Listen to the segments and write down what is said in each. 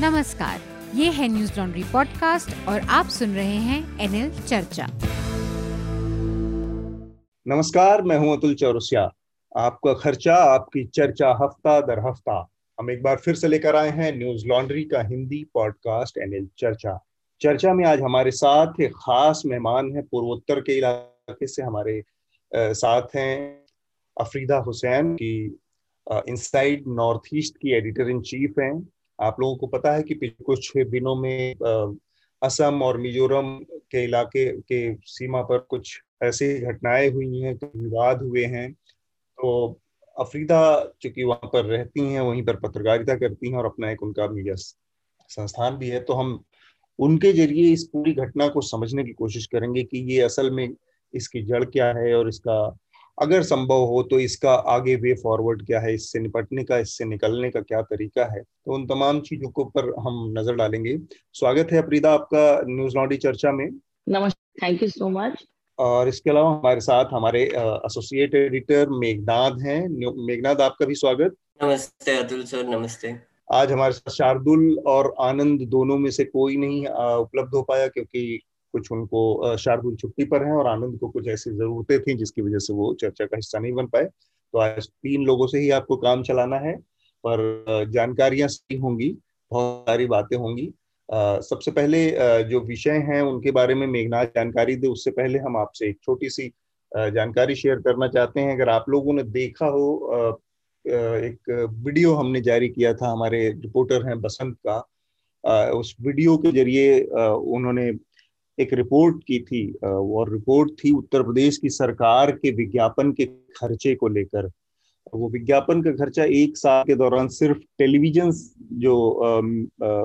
नमस्कार, ये है न्यूज़ लॉन्ड्री पॉडकास्ट और आप सुन रहे हैं एनएल चर्चा। नमस्कार, मैं हूँ अतुल चौरसिया। आपका खर्चा, आपकी चर्चा हफ़्ता दर हफ़्ता। हम एक बार फिर से लेकर आए हैं न्यूज़ लॉन्ड्री का हिंदी पॉडकास्ट एनएल चर्चा। चर्चा में आज हमारे साथ एक खास मेहमान है, पूर्वोत्तर के इलाके से हमारे साथ हैं अफरीदा हुसैन की इनसाइड नॉर्थ ईस्ट की एडिटर इन चीफ हैं। आप लोगों को पता है कि पिछले कुछ दिनों में असम और मिजोरम के इलाके के सीमा पर कुछ ऐसी घटनाएँ हुई हैं विवाद हुए हैं। तो अफरीदा चूँकि वहाँ पर रहती हैं, वहीं पर पत्रकारिता करती हैं और अपना एक उनका मीडिया संस्थान भी है तो हम उनके ज़रिए इस पूरी घटना को समझने की कोशिश करेंगे कि ये असल में इसकी जड़ क्या है और इसका अगर संभव हो तो इसका आगे वे फॉरवर्ड क्या है इससे निपटने का इससे निकलने का क्या तरीका है? तो उन तमाम चीज़ों के ऊपर हम नज़र डालेंगे। स्वागत है अप्रीदा आपका न्यूज़ लॉन्डी चर्चा में। नमस्ते थैंक यू सो मच और इसके अलावा हमारे साथ हमारे एसोसिएट एडिटर मेघनाथ हैं। मेघनाथ आपका भी स्वागत। नमस्ते अतुल सर नमस्ते। आज हमारे साथ शार्दुल और आनंद दोनों में से कोई नहीं उपलब्ध हो पाया क्योंकि कुछ उनको शार्दुल छुट्टी पर हैं और आनंद को कुछ ऐसी जरूरतें थी जिसकी वजह से वो चर्चा का हिस्सा नहीं बन पाए। तो आज तीन लोगों से ही आपको काम चलाना है पर जानकारियाँ सही होंगी, बहुत सारी बातें होंगी। सबसे पहले जो विषय हैं उनके बारे में मेघनाथ जानकारी दे, उससे पहले हम आपसे एक छोटी सी जानकारी शेयर करना चाहते हैं। अगर आप लोगों ने देखा हो एक वीडियो हमने जारी किया था, हमारे रिपोर्टर हैं बसंत का उस वीडियो के ज़रिए उन्होंने एक रिपोर्ट की थी और रिपोर्ट थी उत्तर प्रदेश की सरकार के विज्ञापन के खर्चे को लेकर। वो विज्ञापन का खर्चा एक साल के दौरान सिर्फ़ टेलीविज़न जो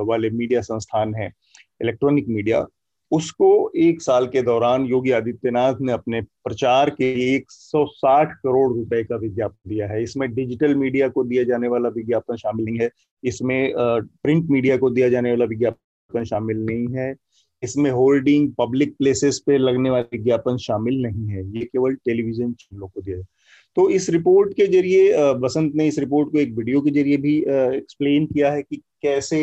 वाले मीडिया संस्थान है, इलेक्ट्रॉनिक मीडिया, उसको एक साल के दौरान योगी आदित्यनाथ ने अपने प्रचार के लिए 160 करोड़ रुपए का विज्ञापन दिया है। इसमें डिजिटल मीडिया को दिया जाने वाला विज्ञापन शामिल नहीं है। इसमें प्रिंट मीडिया को दिया जाने वाला विज्ञापन शामिल नहीं है। इसमें होल्डिंग, पब्लिक प्लेसेस पे लगने वाले विज्ञापन शामिल नहीं है। ये केवल टेलीविज़न चैनलों को दिया तो इस रिपोर्ट के ज़रिए बसंत ने इस रिपोर्ट को एक वीडियो के ज़रिए भी एक्सप्लेन किया है कि कैसे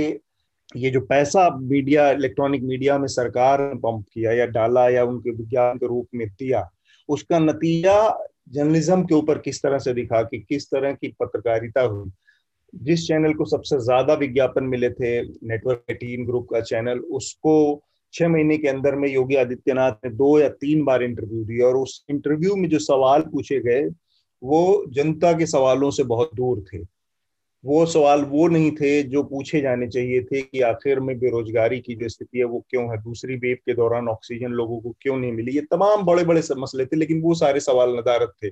ये जो पैसा मीडिया, इलेक्ट्रॉनिक मीडिया में सरकार ने पंप किया या डाला या उनके विज्ञान के रूप में दिया, उसका नतीजा जर्नलिज्म के ऊपर किस तरह से दिखा कि किस तरह की पत्रकारिता हुई। जिस चैनल को सबसे ज़्यादा विज्ञापन मिले थे, नेटवर्क एटीन ग्रुप का चैनल, उसको छह महीने के अंदर में योगी आदित्यनाथ ने दो या तीन बार इंटरव्यू दिया और उस इंटरव्यू में जो सवाल पूछे गए, वो जनता के सवालों से बहुत दूर थे। वो सवाल वो नहीं थे जो पूछे जाने चाहिए थे कि आखिर में बेरोजगारी की जो स्थिति है, वो क्यों है? दूसरी वेव के दौरान ऑक्सीजन लोगों को क्यों नहीं मिली? ये तमाम बड़े बड़े मसले थे, लेकिन वो सारे सवाल नदारत थे।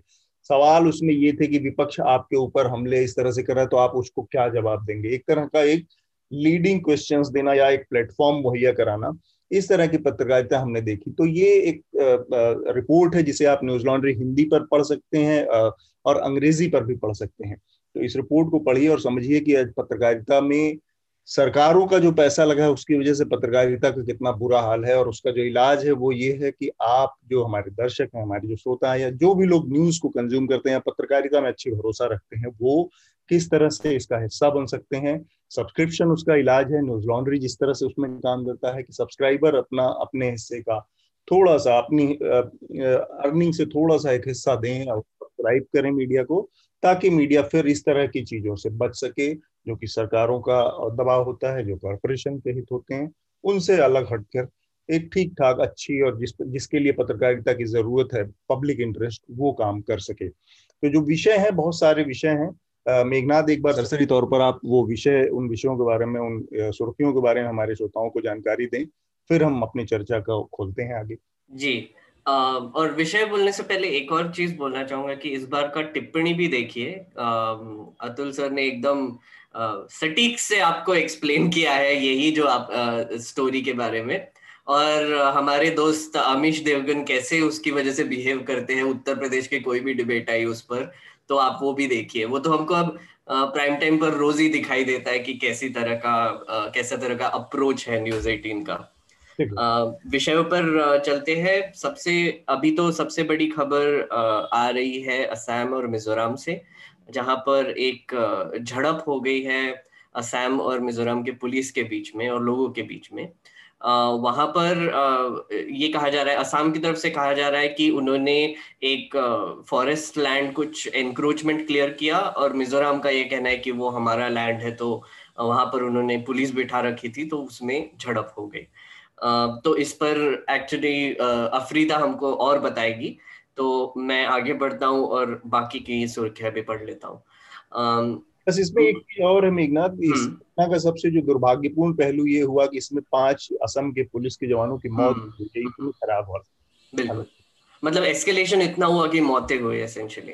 सवाल उसमें ये थे कि विपक्ष आपके ऊपर हमले इस तरह से कर रहा है तो आप उसको क्या जवाब देंगे? एक तरह का एक लीडिंग क्वेश्चंस देना या एक प्लेटफॉर्म मुहैया कराना। इस तरह की पत्रकारिता हमने देखी। तो ये एक रिपोर्ट है जिसे आप न्यूज़ लॉन्ड्री हिंदी पर पढ़ सकते हैं और अंग्रेज़ी पर भी पढ़ सकते हैं। तो इस रिपोर्ट को पढ़िए और समझिए कि पत्रकारिता में सरकारों का जो पैसा लगा है, उसकी वजह से पत्रकारिता का कितना बुरा हाल है और उसका जो इलाज है, वो ये है कि आप जो हमारे दर्शक हैं, हमारे जो श्रोता हैं या जो भी लोग न्यूज़ को कंज्यूम करते हैं पत्रकारिता में अच्छी भरोसा रखते हैं, वो किस तरह से इसका हिस्सा बन सकते हैं सब्सक्रिप्शन उसका इलाज है न्यूज़ लॉन्ड्री जिस तरह से उसमें काम करता है कि सब्सक्राइबर अपना, अपने हिस्से का थोड़ा सा अपनी अर्निंग से थोड़ा सा एक हिस्सा दें और सब्सक्राइब करें मीडिया को, ताकि मीडिया फिर इस तरह की चीज़ों से बच सके, जो कि सरकारों का दबाव होता है, जो कॉरपोरेशन के हित होते हैं, उनसे अलग हटकर एक ठीक ठाक अच्छी और जिस, जिसके लिए पत्रकारिता की ज़रूरत है पब्लिक इंटरेस्ट वो काम कर सके। तो जो विषय है, बहुत सारे विषय हैं मेघनाथ एक बार सरसरी तौर पर आप वो विषय, उन विषयों के बारे में, उन सुर्खियों के बारे में हमारे श्रोताओं को जानकारी दें, फिर हम अपनी चर्चा का खोलते हैं आगे। जी। और विषय बोलने से पहले एक और चीज़ बोलना चाहूँगा कि इस बार का टिप्पणी भी देखिए। अतुल सर ने एकदम सटीक से आपको एक्सप्लेन किया है यही जो आप स्टोरी के बारे में। और हमारे दोस्त अमिश देवगन कैसे उसकी वजह से बिहेव करते हैं, उत्तर प्रदेश के कोई भी डिबेट आई उस पर। तो आप वो भी देखिए। वो तो हमको अब प्राइम टाइम पर रोज ही दिखाई देता है कि कैसी तरह का कैसा तरह का अप्रोच है न्यूज़ एटीन का। विषयों पर चलते हैं। सबसे अभी तो सबसे बड़ी खबर आ रही है असम और मिजोरम से जहाँ पर एक झड़प हो गई है असम और मिजोरम के पुलिस के बीच में और लोगों के बीच में। वहाँ पर ये कहा जा रहा है, असम की तरफ़ से कहा जा रहा है कि उन्होंने एक फॉरेस्ट लैंड कुछ एनक्रोचमेंट क्लियर किया और मिजोरम का ये कहना है कि वो हमारा लैंड है तो वहाँ पर उन्होंने पुलिस बिठा रखी थी तो उसमें झड़प हो गई। तो इस पर एक्चुअली अफरीदा हमको और बताएगी तो मैं आगे बढ़ता हूँ और बाकी की सुर्खियाँ भी पढ़ लेता हूँ। बस इसमें एक चीज़ और है मेघनाथ इस हम्म। घटना का सबसे जो दुर्भाग्यपूर्ण पहलू ये हुआ कि इसमें पाँच असम के पुलिस के जवानों की मौत हो हुई खराब हुआ बिल्कुल। मतलब एस्केलेशन इतना हुआ कि मौतें हुई एसेंशियली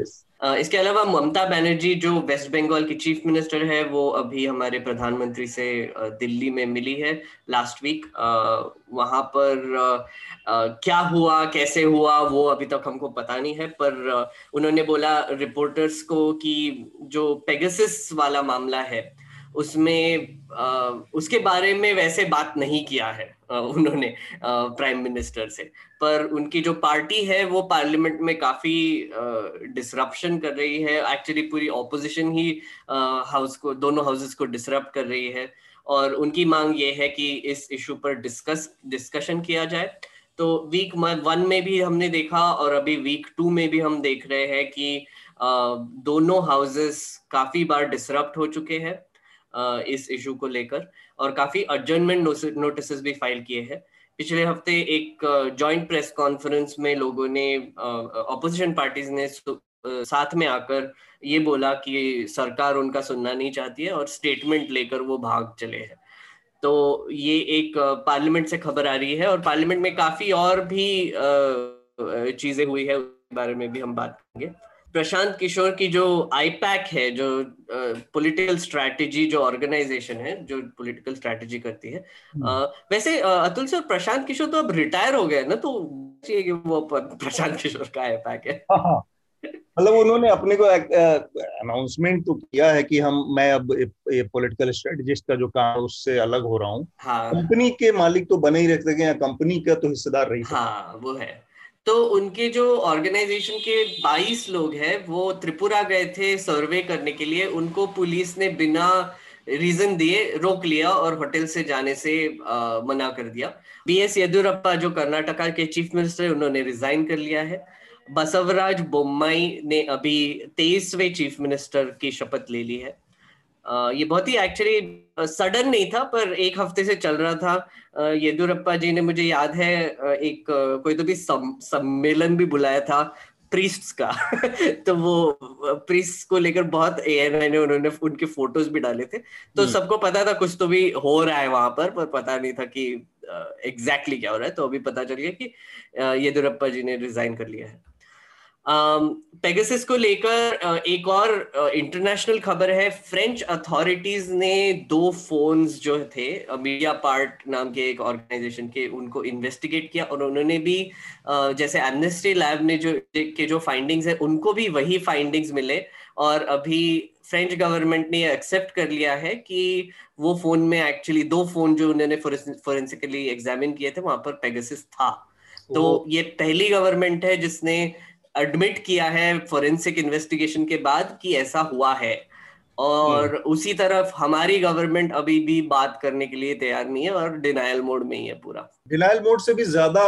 इसके अलावा ममता बनर्जी, जो वेस्ट बंगाल की चीफ मिनिस्टर है, वो अभी हमारे प्रधानमंत्री से दिल्ली में मिली है लास्ट वीक वहाँ पर क्या हुआ, कैसे हुआ, वो अभी तक हमको पता नहीं है, पर उन्होंने बोला रिपोर्टर्स को कि जो पेगसिस वाला मामला है, उसमें उसके बारे में वैसे बात नहीं किया है। उन्होंने प्राइम मिनिस्टर से। पर उनकी जो पार्टी है, वो पार्लियामेंट में काफ़ी डिसरप्शन कर रही है। एक्चुअली पूरी ऑपोजिशन ही हाउस को, दोनों हाउसेस को डिसरप्ट कर रही है। और उनकी मांग ये है कि इस इशू पर डिस्कस डिस्कशन किया जाए। तो वीक वन में भी हमने देखा और अभी वीक टू में भी हम देख रहे हैं कि दोनों हाउसेस काफ़ी बार डिसरप्ट हो चुके हैं इस इशू को लेकर। और काफ़ी अर्जेंटमेंट नोटिस भी फ़ाइल किए हैं। पिछले हफ़्ते एक जॉइंट प्रेस कॉन्फ्रेंस में लोगों ने ऑपोजिशन पार्टीज़ ने साथ में आकर ये बोला कि सरकार उनका सुनना नहीं चाहती है और स्टेटमेंट लेकर वो भाग चले हैं। तो ये एक पार्लियामेंट से खबर आ रही है और पार्लियामेंट में काफ़ी और भी चीज़ें हुई है उस बारे में भी हम बात करेंगे। प्रशांत किशोर की जो आईपैक है जो पॉलिटिकल uh, स्ट्रैटेजी जो ऑर्गेनाइजेशन है जो पॉलिटिकल स्ट्रैटेजी करती है uh, वैसे uh, अतुल सर प्रशांत किशोर तो अब रिटायर हो गए ना तो कि वो प्रशांत किशोर का आईपैक है। हाँ, हाँ। मतलब उन्होंने अपने को अनाउंसमेंट तो किया है कि हम मैं अब ये पॉलिटिकल स्ट्रेटजिस्ट का जो काम उससे अलग हो रहा हूँ। हाँ, कंपनी के मालिक तो बने ही रह सके या कंपनी का तो हिस्सेदार रही हाँ वो है। तो उनके जो ऑर्गेनाइजेशन के 22 लोग हैं वो त्रिपुरा गए थे सर्वे करने के लिए। उनको पुलिस ने बिना रीजन दिए रोक लिया और होटल से जाने से आ, मना कर दिया। बी एस येदुरप्पा जो कर्नाटका के चीफ मिनिस्टर है उन्होंने रिजाइन कर लिया है। बसवराज बोम्माई ने अभी तेईसवे चीफ मिनिस्टर की शपथ ले ली है। ये बहुत ही एक्चुअली सडन नहीं था पर एक हफ़्ते से चल रहा था। येदुरप्पा जी ने मुझे याद है एक कोई तो भी सम्मेलन भी बुलाया था प्रीस्ट का। तो वो प्रीस्ट को लेकर बहुत ए ने उन्होंने उनके फ़ोटोज़ भी डाले थे। तो हम्म। सबको पता था कुछ तो भी हो रहा है वहाँ पर पर पता नहीं था कि एग्जैक्टली exactly क्या हो रहा है। तो अभी पता चल गया कि येदुरप्पा जी ने रिजाइन कर लिया है। पेगासिस को लेकर एक और इंटरनेशनल खबर है। फ्रेंच अथॉरिटीज ने दो फोन्स जो थे मीडिया पार्ट नाम के एक ऑर्गेनाइजेशन के उनको इन्वेस्टिगेट किया। और उन्होंने भी जैसे एमनेस्टी लैब ने जो के जो फाइंडिंग्स है उनको भी वही फाइंडिंग्स मिले। और अभी फ्रेंच गवर्नमेंट ने एक्सेप्ट कर लिया है कि वो फ़ोन में एक्चुअली दो फ़ोन जो उन्होंने फोरेंसिकली एग्जामिन किए थे वहाँ पर पेगासिस था। तो ये पहली गवर्नमेंट है जिसने एडमिट किया है फोरेंसिक इन्वेस्टिगेशन के बाद कि ऐसा हुआ है। और हम्म। उसी तरफ़ हमारी गवर्नमेंट अभी भी बात करने के लिए तैयार नहीं है और डिनायल मोड में ही है पूरा। डिनायल मोड से भी ज़्यादा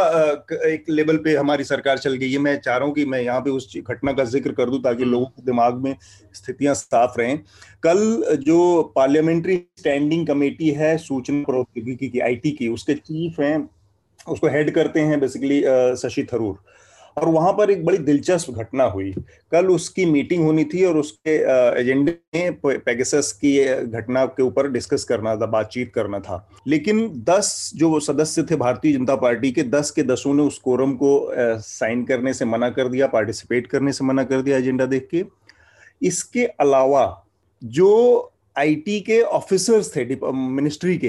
एक लेवल पे हमारी सरकार चल गई है। मैं चाह रहा हूँ कि मैं यहाँ पे उस घटना का ज़िक्र कर दूँ ताकि हम्म। लोगों के दिमाग में स्थितियाँ साफ़ रहें। कल जो पार्लियामेंट्री स्टैंडिंग कमेटी है सूचना प्रौद्योगिकी की आईटी की उसके चीफ हैं उसको हेड करते हैं बेसिकली शशि थरूर। और वहाँ पर एक बड़ी दिलचस्प घटना हुई। कल उसकी मीटिंग होनी थी और उसके एजेंडे में पेगसस की घटना के ऊपर डिस्कस करना था, बातचीत करना था। लेकिन दस जो सदस्य थे भारतीय जनता पार्टी के, दस के दसों ने उस कोरम को साइन करने से मना कर दिया पार्टिसिपेट करने से मना कर दिया एजेंडा देख के। इसके अलावा जो आईटी के ऑफिसर्स थे मिनिस्ट्री के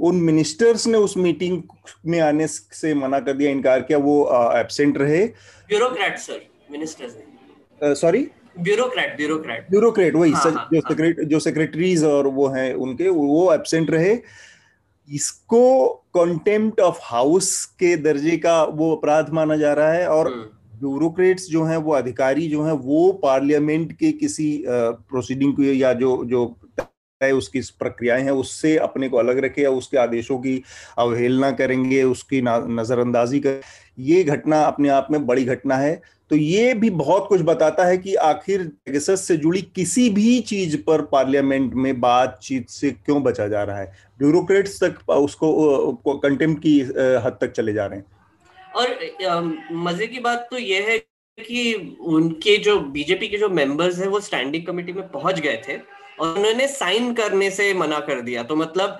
उन मिनिस्टर्स ने उस मीटिंग में आने से मना कर दिया इनकार किया वो एबसेंट रहे। Bureaucrat sir ministers sorry bureaucrat bureaucrat bureaucrat वही हाँ, हाँ, जो सेक्रेट हाँ. जो सेक्रेटरीज और वो हैं उनके वो एबसेंट रहे। इसको कंटेम्प्ट ऑफ़ हाउस के दर्जे का वो अपराध माना जा रहा है और ब्यूरोक्रेट्स हम्म। जो हैं वो अधिकारी जो हैं वो पार्लियामेंट के किसी प्रोसीडिंग को या जो जो है, उसकी प्रक्रियाएँ हैं, उससे अपने को अलग रखे या उसके आदेशों की अवहेलना करेंगे, उसकी नजरअंदाजी कर। ये घटना अपने आप में बड़ी घटना है। तो ये भी बहुत कुछ बताता है कि आखिर पेगासस से जुड़ी किसी भी चीज़ पर पार्लियामेंट में बातचीत से क्यों बचा जा रहा है? ब्यूरोक्रेट्स तक उसको कंटेम्प की हद तक चले जा रहे हैं। और मज़े की बात तो यह है कि उनके जो बीजेपी के जो मेंबर्स हैं, वो स्टैंडिंग कमेटी में पहुँच गए थे। और उन्होंने साइन करने से मना कर दिया। तो मतलब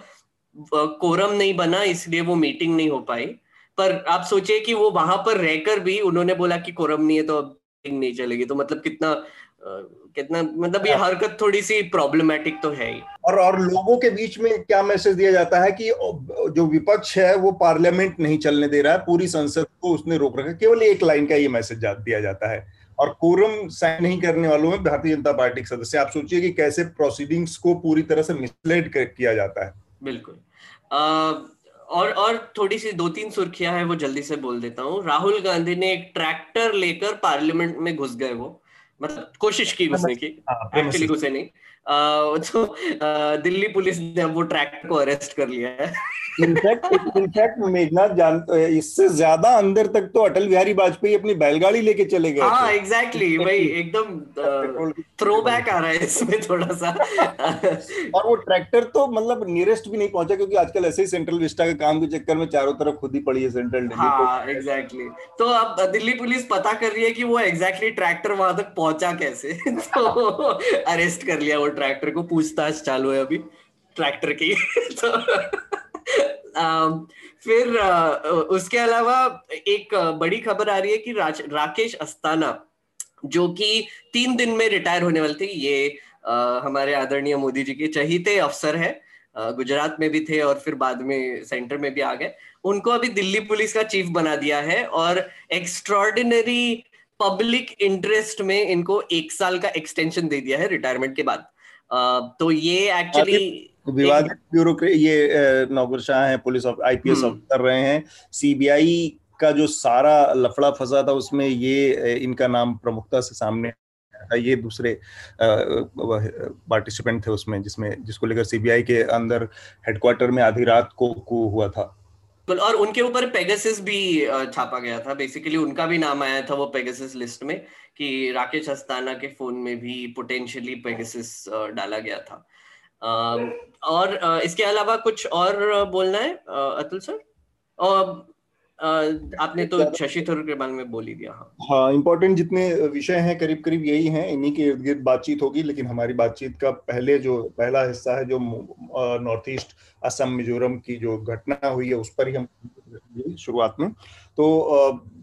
कोरम नहीं बना इसलिए वो मीटिंग नहीं हो पाई। पर आप सोचिए कि वो वहाँ पर रहकर भी उन्होंने बोला कि कोरम नहीं है तो अब मीटिंग नहीं चलेगी। तो मतलब कितना कितना मतलब ये हाँ। हरकत थोड़ी सी प्रॉब्लमेटिक तो है ही। और और लोगों के बीच में क्या मैसेज दिया जाता है कि जो विपक्ष है वो पार्लियामेंट नहीं चलने दे रहा है। पूरी संसद को उसने रोक रखा केवल एक लाइन का ये मैसेज दिया जाता है। और कोरम साइन नहीं करने वालों में भारतीय जनता पार्टी के सदस्य। आप सोचिए कि कैसे प्रोसीडिंग्स को पूरी तरह से मिसलेड किया जाता है। बिल्कुल। और और थोड़ी सी दो तीन सुर्खियाँ हैं वो जल्दी से बोल देता हूँ। राहुल गांधी ने एक ट्रैक्टर लेकर पार्लियामेंट में घुस गए वो। मतलब कोशिश की घुसने की। एक्चुअली हाँ, घुसे नहीं। आ, तो आ, दिल्ली पुलिस ने वो ट्रैक्टर को अरेस्ट कर लिया है। इनफैक्ट इनफैक्ट मेघनाथ जान इससे ज़्यादा अंदर तक तो अटल बिहारी वाजपेयी अपनी बैलगाड़ी लेके चले गए हाँ एग्जैक्टली भाई एकदम थ्रो बैक आ रहा है इसमें थोड़ा सा और वो ट्रैक्टर तो मतलब नियरेस्ट भी नहीं पहुँचा क्योंकि आजकल ऐसे ही सेंट्रल विस्टा के काम के चक्कर में चारों तरफ़ खुद ही पड़ी है सेंट्रल दिल्ली हाँ एग्जैक्टली तो अब दिल्ली पुलिस पता कर रही है कि वो एग्जैक्टली ट्रैक्टर वहाँ तक पहुँचा कैसे? तो अरेस्ट कर लिया वो ट्रैक्टर को पूछताछ चालू है अभी ट्रैक्टर की। तो फिर उसके अलावा एक बड़ी खबर आ रही है कि राकेश अस्ताना, जो कि तीन दिन में रिटायर होने वाले थे, ये हमारे आदरणीय मोदी जी के चहीते अफसर है गुजरात में भी थे और फिर बाद में सेंटर में भी आ गए। उनको अभी दिल्ली पुलिस का चीफ बना दिया है और एक्स्ट्रॉर्डिनरी पब्लिक इंटरेस्ट में इनको एक साल का एक्सटेंशन दे दिया है रिटायरमेंट के बाद। तो ये एक्चुअली विवादित ब्यूरोक्रेट ये नौकर शाह है पुलिस आईपीएस ऑफिसर हम्म। रहे हैं। सीबीआई का जो सारा लफड़ा फंसा था उसमें ये इनका नाम प्रमुखता से सामने ये दूसरे पार्टिसिपेंट थे उसमें जिसमें जिसको लेकर सीबीआई के अंदर हेडक्वार्टर में आधी रात को को हुआ था। और उनके ऊपर पेगासिस भी छापा गया था। बेसिकली उनका भी नाम आया था वो पेगासिस लिस्ट में कि राकेश अस्थाना के फ़ोन में भी पोटेंशियली पेगासिस डाला गया था। और इसके अलावा कुछ और बोलना है अतुल सर? और आपने तो शशि थरूर के बारे में बोल ही दिया हाँ। हाँ इम्पोर्टेंट जितने विषय हैं करीब करीब यही हैं। इन्हीं के इर्द गिर्द बातचीत होगी लेकिन हमारी बातचीत का पहले जो पहला हिस्सा है जो नॉर्थ ईस्ट असम मिजोरम की जो घटना हुई है उस पर ही हम शुरुआत में। तो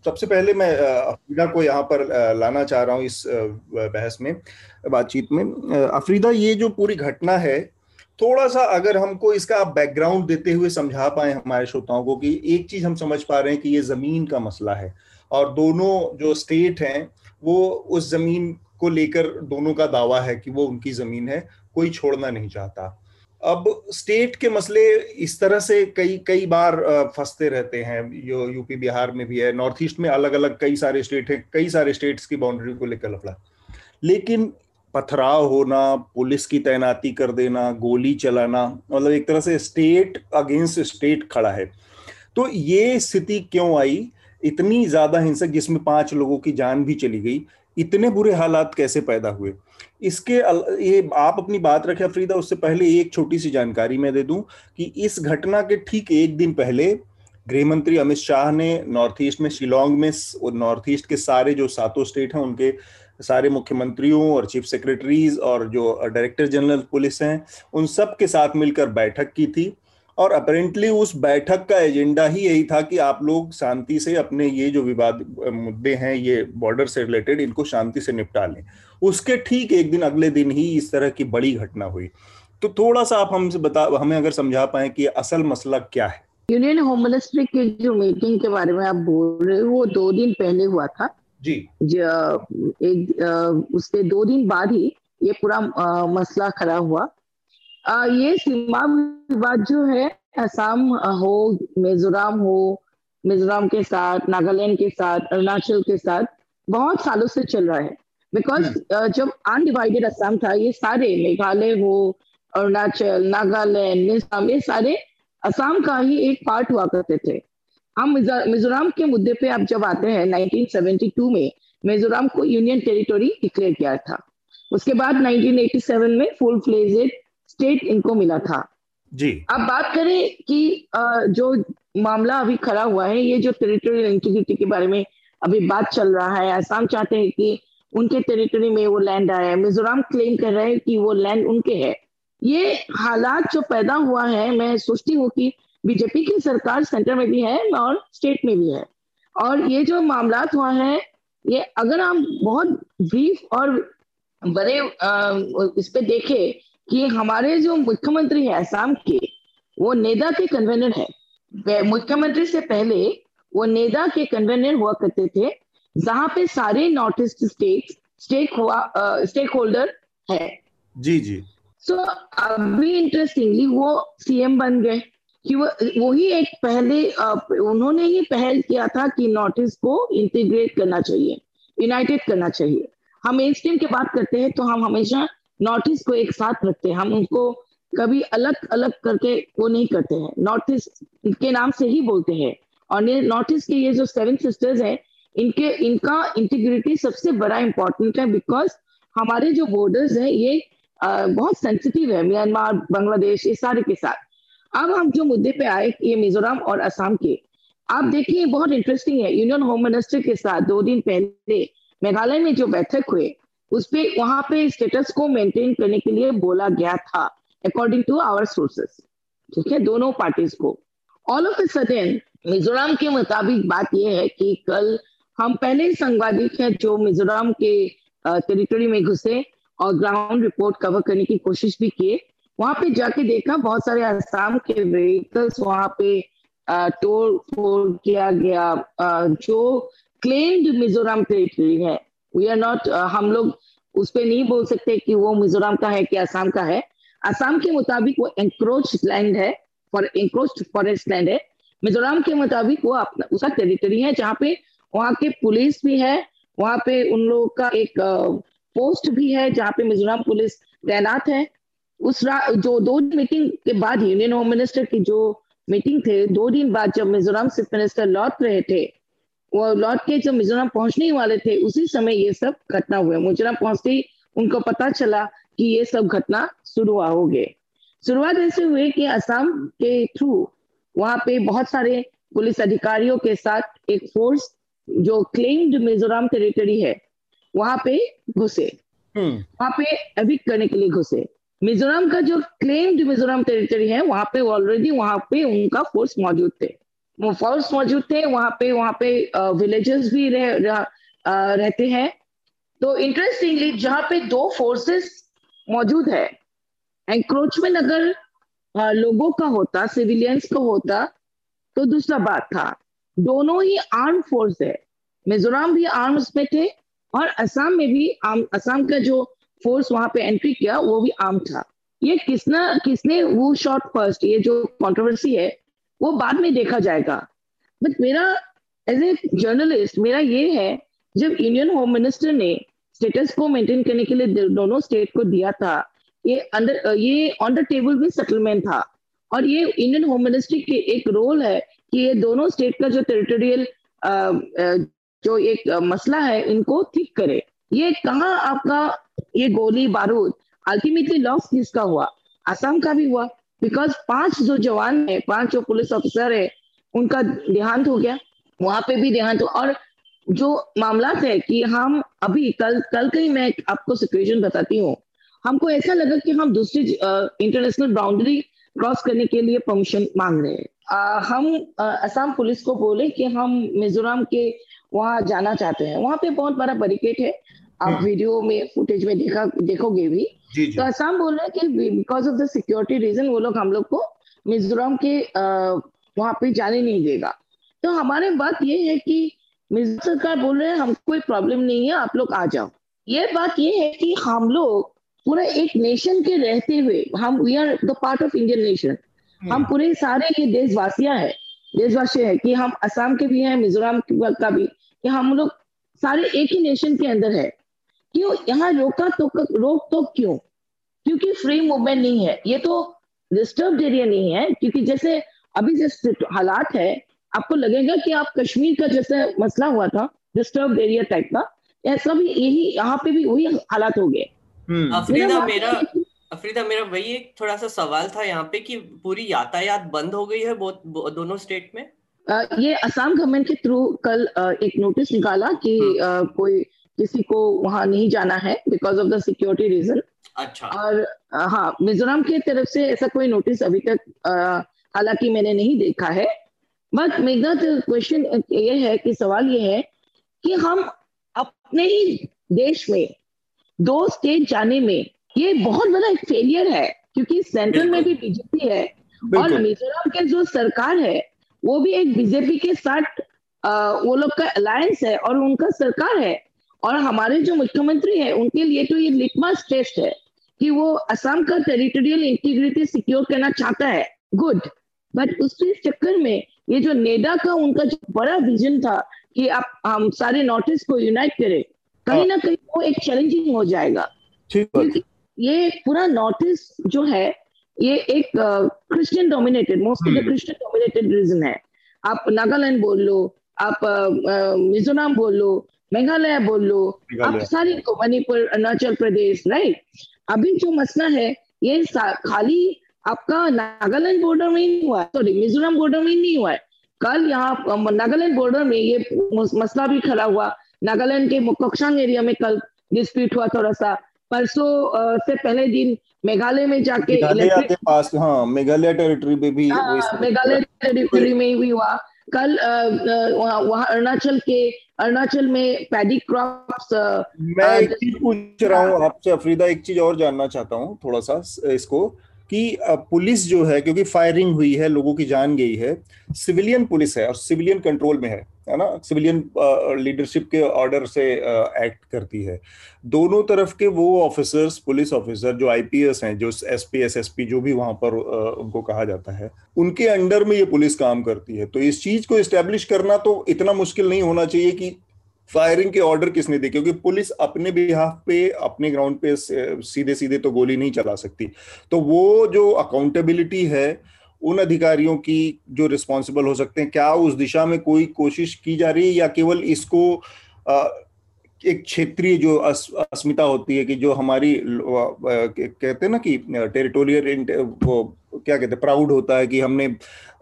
सबसे पहले मैं अफरीदा को यहाँ पर लाना चाह रहा हूँ इस बहस में, बातचीत में। अफरीदा, ये जो पूरी घटना है थोड़ा सा अगर हमको इसका आप बैकग्राउंड देते हुए समझा पाए हमारे श्रोताओं को कि एक चीज़ हम समझ पा रहे हैं कि ये ज़मीन का मसला है और दोनों जो स्टेट हैं, वो उस ज़मीन को लेकर दोनों का दावा है कि वो उनकी ज़मीन है, कोई छोड़ना नहीं चाहता। अब स्टेट के मसले इस तरह से कई कई बार फंसते रहते हैं। जो यूपी बिहार में भी है नॉर्थ ईस्ट में अलग अलग कई सारे स्टेट हैं, कई सारे स्टेट्स की बाउंड्री को लेकर लफड़ा। लेकिन पथराव होना, पुलिस की तैनाती कर देना, गोली चलाना मतलब एक तरह से स्टेट अगेंस्ट स्टेट खड़ा है। तो ये स्थिति क्यों आई? इतनी ज़्यादा हिंसक, जिसमें पाँच लोगों की जान भी चली गई। इतने बुरे हालात कैसे पैदा हुए? इसके ये आप अपनी बात रखे अफरीदा, उससे पहले एक छोटी सी जानकारी मैं दे दूँ कि इस घटना के ठीक एक दिन पहले गृह मंत्री अमित शाह ने नॉर्थ ईस्ट में, शिलोंग में नॉर्थ ईस्ट के सारे जो सातों स्टेट हैं, उनके सारे मुख्यमंत्रियों और चीफ सेक्रेटरीज और जो डायरेक्टर जनरल पुलिस हैं, उन सब के साथ मिलकर बैठक की थी। और अपेरेंटली उस बैठक का एजेंडा ही यही था कि आप लोग शांति से अपने ये जो विवाद मुद्दे हैं ये बॉर्डर से रिलेटेड इनको शांति से निपटा लें। उसके ठीक एक दिन अगले दिन ही इस तरह की बड़ी घटना हुई। तो थोड़ा सा आप हमसे बता हमें अगर समझा पाए कि असल मसला क्या है। यूनियन होम मिनिस्ट्री की जो मीटिंग के बारे में आप बोल रहे हो वो दो दिन पहले हुआ था। जी। एक उसके दो दिन बाद ही ये पूरा मसला खड़ा हुआ। आ, ये सीमा विवाद जो है असम हो मिजोरम हो मिजोरम के साथ नागालैंड के साथ अरुणाचल के साथ बहुत सालों से चल रहा है। Because hmm. जब अनडिवाइडेड असम था ये सारे मेघालय हो अरुणाचल नागालैंड मिजोरम ये सारे असम का ही एक पार्ट हुआ करते थे। हम मिजोरम के मुद्दे पे आप जब आते हैं 1972 में मिजोरम को यूनियन टेरिटोरी डिक्लेयर किया था। उसके बाद 1987 में फुल फ्लेजेड स्टेट इनको मिला था। जी। अब बात करें कि जो मामला अभी खड़ा हुआ है ये जो टेरिटोरियल इंटीग्रिटी के बारे में अभी बात चल रहा है आसाम चाहते हैं कि उनके टेरिटरी में वो लैंड आया है मिजोरम क्लेम कर रहे हैं कि वो लैंड उनके है। ये हालात जो पैदा हुआ है मैं सोचती हूँ कि बीजेपी की सरकार सेंटर में भी है और स्टेट में भी है। और ये जो मामला हुआ है ये अगर हम बहुत ब्रीफ और बड़े इस पे देखे कि हमारे जो मुख्यमंत्री है असम के वो नेदा के कन्वेनर है। मुख्यमंत्री से पहले वो नेदा के कन्वेनर हुआ करते थे जहाँ पे सारे नॉर्थ ईस्ट स्टेट स्टेक हुआ स्टेक होल्डर है। जी जी। सो so, अभी इंटरेस्टिंगली वो सीएम बन गए कि वो वही एक पहले उन्होंने ही पहल किया था कि नॉर्थ ईस्ट को इंटीग्रेट करना चाहिए यूनाइटेड करना चाहिए। हम मेन स्ट्रीम की बात करते हैं तो हम हमेशा नॉर्थ ईस्ट को एक साथ रखते हैं। हम उनको कभी अलग अलग करके वो नहीं करते हैं। नॉर्थ ईस्ट के नाम से ही बोलते हैं। और नॉर्थ ईस्ट के ये जो सेवन सिस्टर्स हैं इनके इनका इंटीग्रिटी सबसे बड़ा इंपॉर्टेंट है बिकॉज़ हमारे जो बॉर्डर्स हैं ये आ, बहुत सेंसिटिव है म्यांमार बांग्लादेश ये सारे के साथ। अब हम जो मुद्दे पे आए ये मिजोरम और असम के। आप देखिए बहुत इंटरेस्टिंग है। यूनियन होम मिनिस्टर के साथ दो दिन पहले मेघालय में जो बैठक हुए उस पर वहाँ पे स्टेटस को मेंटेन करने के लिए बोला गया था अकॉर्डिंग टू आवर सोर्सेस ठीक है, दोनों पार्टीज़ को. All of a sudden Mizoram के मुताबिक बात यह है कि कल हम पहले संवादिक हैं जो मिजोरम के टेरिटरी में घुसे और ग्राउंड रिपोर्ट कवर करने की कोशिश भी किए। वहाँ पे जाके देखा, बहुत सारे आसाम के व्हीकल्स वहाँ पे तोड़ फोड़ किया गया। जो क्लेम्ड मिजोरम टेरिटरी है। वी आर नॉट हम लोग उस पर नहीं बोल सकते कि वो मिजोरम का है कि आसाम का है। आसाम के मुताबिक वो एंक्रोच लैंड है फॉर एंक्रोच फॉरेस्ट लैंड है। मिजोरम के मुताबिक वो अपना, उसका टेरिटरी है, जहाँ पे वहाँ के पुलिस भी है, वहाँ पे उन लोगों का एक पोस्ट भी है, जहाँ पे मिजोरम पुलिस तैनात है। उस जो दो दिन मीटिंग के बाद यूनियन होम मिनिस्टर की जो मीटिंग थे, दो दिन बाद जब मिजोरम चीफ मिनिस्टर लौट रहे थे वो लौट के जब मिजोरम पहुँचने वाले थे उसी समय ये सब घटना हुए मिजोरम पहुँचते ही उनको पता चला कि ये सब घटना शुरू हो गए शुरुआत ऐसे हुए कि असम के थ्रू वहाँ पे बहुत सारे पुलिस अधिकारियों के साथ एक फोर्स जो क्लेम्ड मिजोरम टेरिटरी है वहाँ पे घुसे। हम्म। वहाँ पे एविक करने के लिए घुसे। मिजोरम का जो क्लेम्ड मिजोरम टेरिटरी है वहाँ पे ऑलरेडी वहाँ पे उनका फोर्स मौजूद थे। वो फोर्स मौजूद थे वहाँ पे वहाँ पे विलेजेस भी रह, रह, रहते हैं। तो इंटरेस्टिंगली जहाँ पे दो फोर्सेस मौजूद है एंक्रोचमेंट अगर लोगों का होता सिविलियंस का होता तो दूसरा बात था। दोनों ही आर्म फोर्स है। मिजोरम भी आर्म्स में थे और असम में भी असम का जो फोर्स वहाँ पे एंट्री किया वो भी आर्म था। ये किसना किसने वो शॉट फ़र्स्ट ये जो कंट्रोवर्सी है वो बाद में देखा जाएगा। बट मेरा एज ए जर्नलिस्ट मेरा ये है, जब इंडियन होम मिनिस्टर ने स्टेटस को मेंटेन करने के लिए दोनों स्टेट को दिया था, ये अंडर ये ऑन द टेबल भी सेटलमेंट था। और ये इंडियन होम मिनिस्ट्री के एक रोल है कि ये दोनों स्टेट का जो टेरिटोरियल जो एक मसला है, इनको ठीक करे। ये कहा आपका ये गोली बारूद? अल्टीमेटली लॉस किसका हुआ? असम का भी हुआ। बिकॉज़ पाँच जो जवान है पाँच जो पुलिस ऑफिसर है उनका देहांत हो गया। वहाँ पे भी देहांत हो और जो मामला है कि हम अभी कल कल कहीं मैं आपको सिचुएशन बताती हूँ। हमको ऐसा लगा कि हम दूसरी इंटरनेशनल बाउंड्री क्रॉस करने के लिए परमिशन मांग रहे हैं। आ, हम असम पुलिस को बोले कि हम मिजोरम के वहाँ जाना चाहते हैं। वहाँ पे बहुत बड़ा बैरिकेड है। आप वीडियो हम्म। में फुटेज में देखा देखोगे भी। जी जी। तो असम बोल रहे हैं कि because of the security reason वो लोग हम लोग को मिजोरम के वहाँ पे जाने नहीं देगा। तो हमारे बात ये है कि मिजोरम सरकार बोल रहे हैं हमको कोई प्रॉब्लम नहीं है आप लोग आ जाओ। ये बात ये है कि हम लोग पूरा एक नेशन के रहते हुए हम we are the part of Indian nation हम पूरे सारे ये देशवासियाँ हैं देशवासी है कि हम असम के भी हैं मिजोरम का भी कि हम लोग सारे एक ही नेशन के अंदर है। क्यों? यहाँ रोका तो रोक तो क्यों? क्योंकि फ्री मूवमेंट नहीं है। ये तो डिस्टर्ब एरिया नहीं है क्योंकि जैसे अभी जैसे हालात है आपको लगेगा कि आप कश्मीर का जैसे मसला हुआ था डिस्टर्ब एरिया टाइप का ऐसा भी यही यहाँ पे भी वही हालात हो गए। हम्म। अफरीदा मेरा अफरीदा मेरा वही एक थोड़ा सा सवाल था यहाँ पे कि पूरी यातायात बंद हो गई है बहुत दोनों स्टेट में? आ, ये असम गवर्नमेंट के थ्रू कल आ, एक नोटिस निकाला कि आ, हम्म। कोई किसी को वहाँ नहीं जाना है because of the security reason अच्छा। और हाँ मिजोरम की तरफ़ से ऐसा कोई नोटिस अभी तक हालाँकि मैंने नहीं देखा है। बट मेरा क्वेश्चन ये है कि सवाल ये है कि हम अपने ही देश में दो स्टेट जाने में ये बहुत बड़ा एक फेलियर है क्योंकि सेंट्रल में भी बीजेपी है और मिजोरम के जो सरकार है वो भी एक बीजेपी के साथ आ, वो लोग का अलायंस है और उनका सरकार है। और हमारे जो मुख्यमंत्री है उनके लिए तो ये लिटमस टेस्ट है कि वो असम का टेरिटोरियल इंटीग्रिटी सिक्योर करना चाहता है। गुड बट उसके चक्कर में ये जो नेडा का उनका जो बड़ा विजन था कि आप हम सारे नॉर्थ ईस्ट को यूनाइट करें कहीं ना कहीं वो एक चैलेंजिंग हो जाएगा। क्योंकि ये पूरा नॉर्थ ईस्ट जो है ये एक Christian dominated mostly Christian dominated region है। आप नागालैंड बोल लो आप मिजोरम बोल लो मेघालय बोल लो। आप सारी मणिपुर अरुणाचल प्रदेश राइट अभी जो मसला है ये खाली आपका नागालैंड बॉर्डर में ही हुआ सॉरी मिजोरम बॉर्डर में नहीं हुआ है। कल यहाँ नागालैंड बॉर्डर में ये मसला भी खड़ा हुआ। नागालैंड के मोकोक्सांग एरिया में कल डिस्प्यूट हुआ थोड़ा सा परसों से पहले दिन मेघालय में जाके मेघालय के पास हाँ मेघालय टेरिटरी में भी हाँ, मेघालय टेरिटरी में भी हुआ। कल वहाँ अरुणाचल के अरुणाचल में पैडी क्रॉप्स मैं एक चीज़ पूछ रहा हूँ आपसे अफरीदा एक चीज़ और जानना चाहता हूँ थोड़ा सा इसको कि पुलिस जो है क्योंकि फायरिंग हुई है लोगों की जान गई है सिविलियन पुलिस है और सिविलियन कंट्रोल में है है ना सिविलियन लीडरशिप के ऑर्डर से एक्ट करती है। दोनों तरफ़ के वो ऑफिसर्स पुलिस ऑफिसर जो आईपीएस हैं, जो एसपी एसएसपी जो भी वहाँ पर उनको कहा जाता है, उनके अंडर में ये पुलिस काम करती है। तो इस चीज़ को इस्टेब्लिश करना तो इतना मुश्किल नहीं होना चाहिए कि फायरिंग के ऑर्डर किसने दिए क्योंकि पुलिस अपने बिहाफ पे, अपने ग्राउंड पे सीधे सीधे तो गोली नहीं चला सकती। तो वो जो अकाउंटेबिलिटी है उन अधिकारियों की जो रिस्पॉन्सिबल हो सकते हैं? क्या उस दिशा में कोई कोशिश की जा रही है या केवल इसको एक क्षेत्रीय जो अस, अस्मिता होती है कि जो हमारी कहते हैं ना कि टेरिटोरियल वो क्या कहते हैं प्राउड होता है कि हमने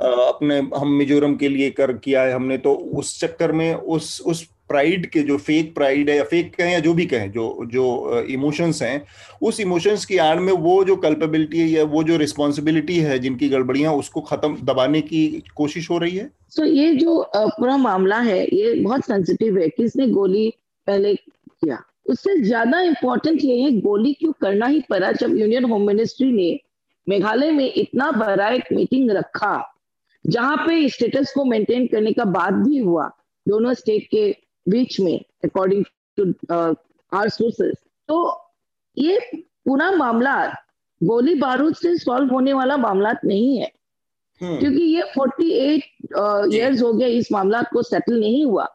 अपने हम मिजोरम के लिए कर किया है हमने तो उस चक्कर में उस उस प्राइड के जो फेक प्राइड है या फेक कहें या जो भी कहें जो जो इमोशंस हैं उस इमोशंस की आड़ में वो जो कल्पेबिलिटी है या वो जो रिस्पॉन्सिबिलिटी है जिनकी गड़बड़ियाँ उसको खत्म दबाने की कोशिश हो रही है? तो so, ये जो पूरा मामला है ये बहुत सेंसिटिव है किसने गोली पहले किया। उससे ज़्यादा इम्पोर्टेंट ये है गोली क्यों करना ही पड़ा जब यूनियन होम मिनिस्ट्री ने मेघालय में इतना बड़ा एक मीटिंग रखा जहाँ पे स्टेटस को मेंटेन करने का बात भी हुआ दोनों स्टेट के बीच में अकॉर्डिंग टू आर सोर्सेस तो ये पूरा मामला गोली बारूद से सॉल्व होने वाला मामला नहीं है। hmm. क्योंकि ये 48 इयर्स uh, हो गए इस मामला को सेटल नहीं हुआ।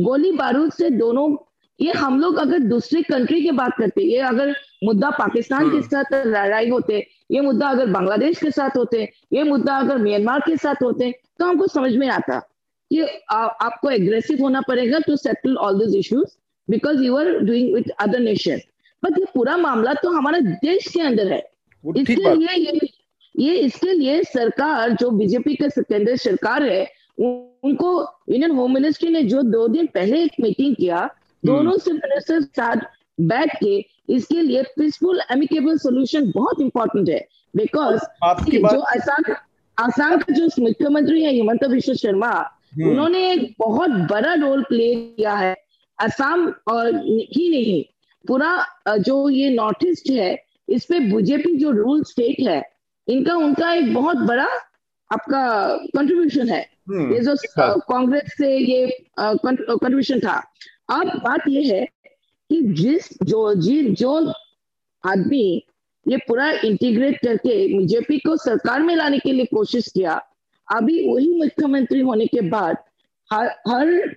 गोली बारूद से दोनों ये हम लोग अगर दूसरी कंट्री की बात करते ये अगर मुद्दा पाकिस्तान hmm. के साथ लड़ाई होते ये मुद्दा अगर बांग्लादेश के साथ होते ये मुद्दा अगर म्यांमार के साथ होते तो हमको समझ में आता। कि आ, आपको एग्रेसिव होना पड़ेगा to settle all this issues because you are doing with other nation but ये पूरा मामला तो हमारे देश के अंदर है इसके लिए ये ये इसके लिए सरकार जो बीजेपी का केंद्र सरकार है उनको इंडियन होम मिनिस्ट्री ने जो दो दिन पहले एक मीटिंग किया हम्म। दोनों से मिनिस्टर साथ बैठ के इसके लिए पीसफुल एमिकेबल सोल्यूशन बहुत इंपॉर्टेंट है बिकॉज़ जो आसाम आसाम का जो मुख्यमंत्री है हिमंत विश्व शर्मा। उन्होंने एक बहुत बड़ा रोल प्ले किया है। असम और ही नहीं पूरा जो ये नॉर्थ ईस्ट है इस पे बीजेपी जो रूल स्टेट है इनका उनका एक बहुत बड़ा आपका कंट्रीब्यूशन है। हम्म, ये जो कांग्रेस से ये कंट्रीब्यूशन था। अब बात ये है कि जिस जो जी जो आदमी ये पूरा इंटीग्रेट करके बीजेपी को सरकार में लाने के लिए कोशिश किया अभी वही मुख्यमंत्री होने के बाद हर हर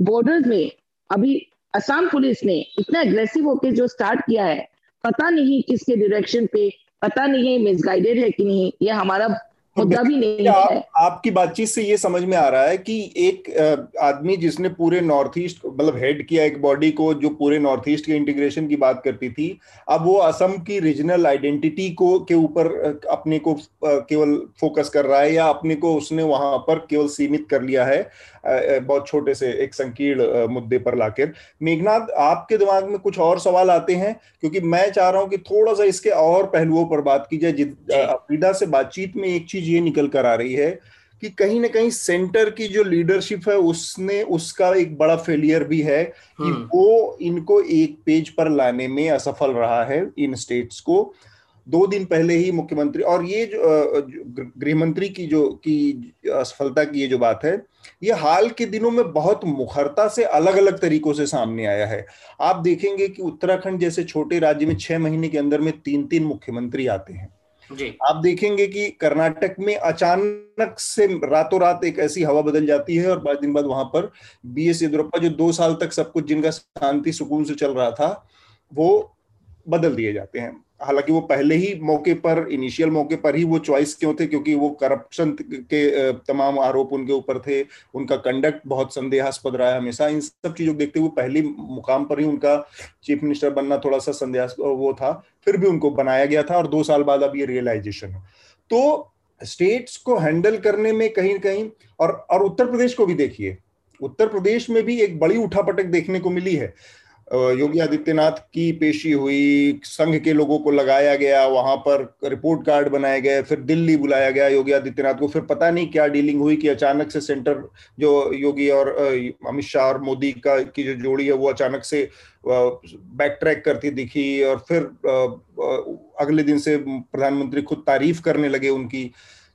बॉर्डर में, अभी असम पुलिस ने इतना एग्रेसिव होकर जो स्टार्ट किया है, पता नहीं किसके डायरेक्शन पे, पता नहीं है मिसगाइडेड है कि नहीं, ये हमारा मुद्दा भी नहीं है। आपकी बातचीत से ये समझ में आ रहा है कि एक आदमी जिसने पूरे नॉर्थ ईस्ट मतलब हेड किया एक बॉडी को जो पूरे नॉर्थ ईस्ट के इंटीग्रेशन की बात करती थी अब वो असम की रीजनल आइडेंटिटी को के ऊपर अपने को केवल फोकस कर रहा है या अपने को उसने वहाँ पर केवल सीमित कर लिया है बहुत छोटे से एक संकीर्ण मुद्दे पर लाकर। मेघनाथ आपके दिमाग में कुछ और सवाल आते हैं? क्योंकि मैं चाह रहा हूँ कि थोड़ा सा इसके और पहलुओं पर बात की जाए अफरीदा से बातचीत में एक चीज़ ये निकल कर आ रही है कि कहीं ना कहीं सेंटर की जो लीडरशिप है उसने उसका एक बड़ा फेलियर भी है कि हम्म। वो इनको एक पेज पर लाने में असफल रहा है इन स्टेट्स को। दो दिन पहले ही मुख्यमंत्री और ये जो गृह मंत्री की जो की असफलता की ये जो बात है ये हाल के दिनों में बहुत मुखरता से अलग अलग तरीकों से सामने आया है। आप देखेंगे कि उत्तराखंड जैसे छोटे राज्य में छह महीने के अंदर में तीन तीन मुख्यमंत्री आते हैं। जी। आप देखेंगे कि कर्नाटक में अचानक से रातों रात एक ऐसी हवा बदल जाती है और पाँच दिन बाद वहाँ पर बी एस येदुरप्पा जो दो साल तक सब कुछ जिनका शांति, सुकून से चल रहा था, वो बदल दिए जाते हैं। हालाँकि वो पहले ही मौके पर इनिशियल मौके पर ही वो चॉइस क्यों थे? क्योंकि वो करप्शन के तमाम आरोप उनके ऊपर थे। उनका कंडक्ट बहुत संदेहास्पद रहा है हमेशा। इन सब चीज़ों को देखते हुए पहली मुकाम पर ही उनका चीफ मिनिस्टर बनना थोड़ा सा संदेह वो था। फिर भी उनको बनाया गया था और दो साल बाद अब ये रियलाइजेशन तो स्टेट्स को हैंडल करने में कहीं कहीं, और और उत्तर प्रदेश को भी देखिए। उत्तर प्रदेश में भी एक बड़ी उठापटक देखने को मिली है। योगी आदित्यनाथ की पेशी हुई, संघ के लोगों को लगाया गया, वहाँ पर रिपोर्ट कार्ड बनाए गए, फिर दिल्ली बुलाया गया योगी आदित्यनाथ को, फिर पता नहीं क्या डीलिंग हुई कि अचानक से सेंटर जो योगी और अमित शाह और मोदी का, की जो जोड़ी है, वो अचानक से बैक ट्रैक करती दिखी और फिर अगले दिन से प्रधानमंत्री खुद तारीफ़ करने लगे उनकी।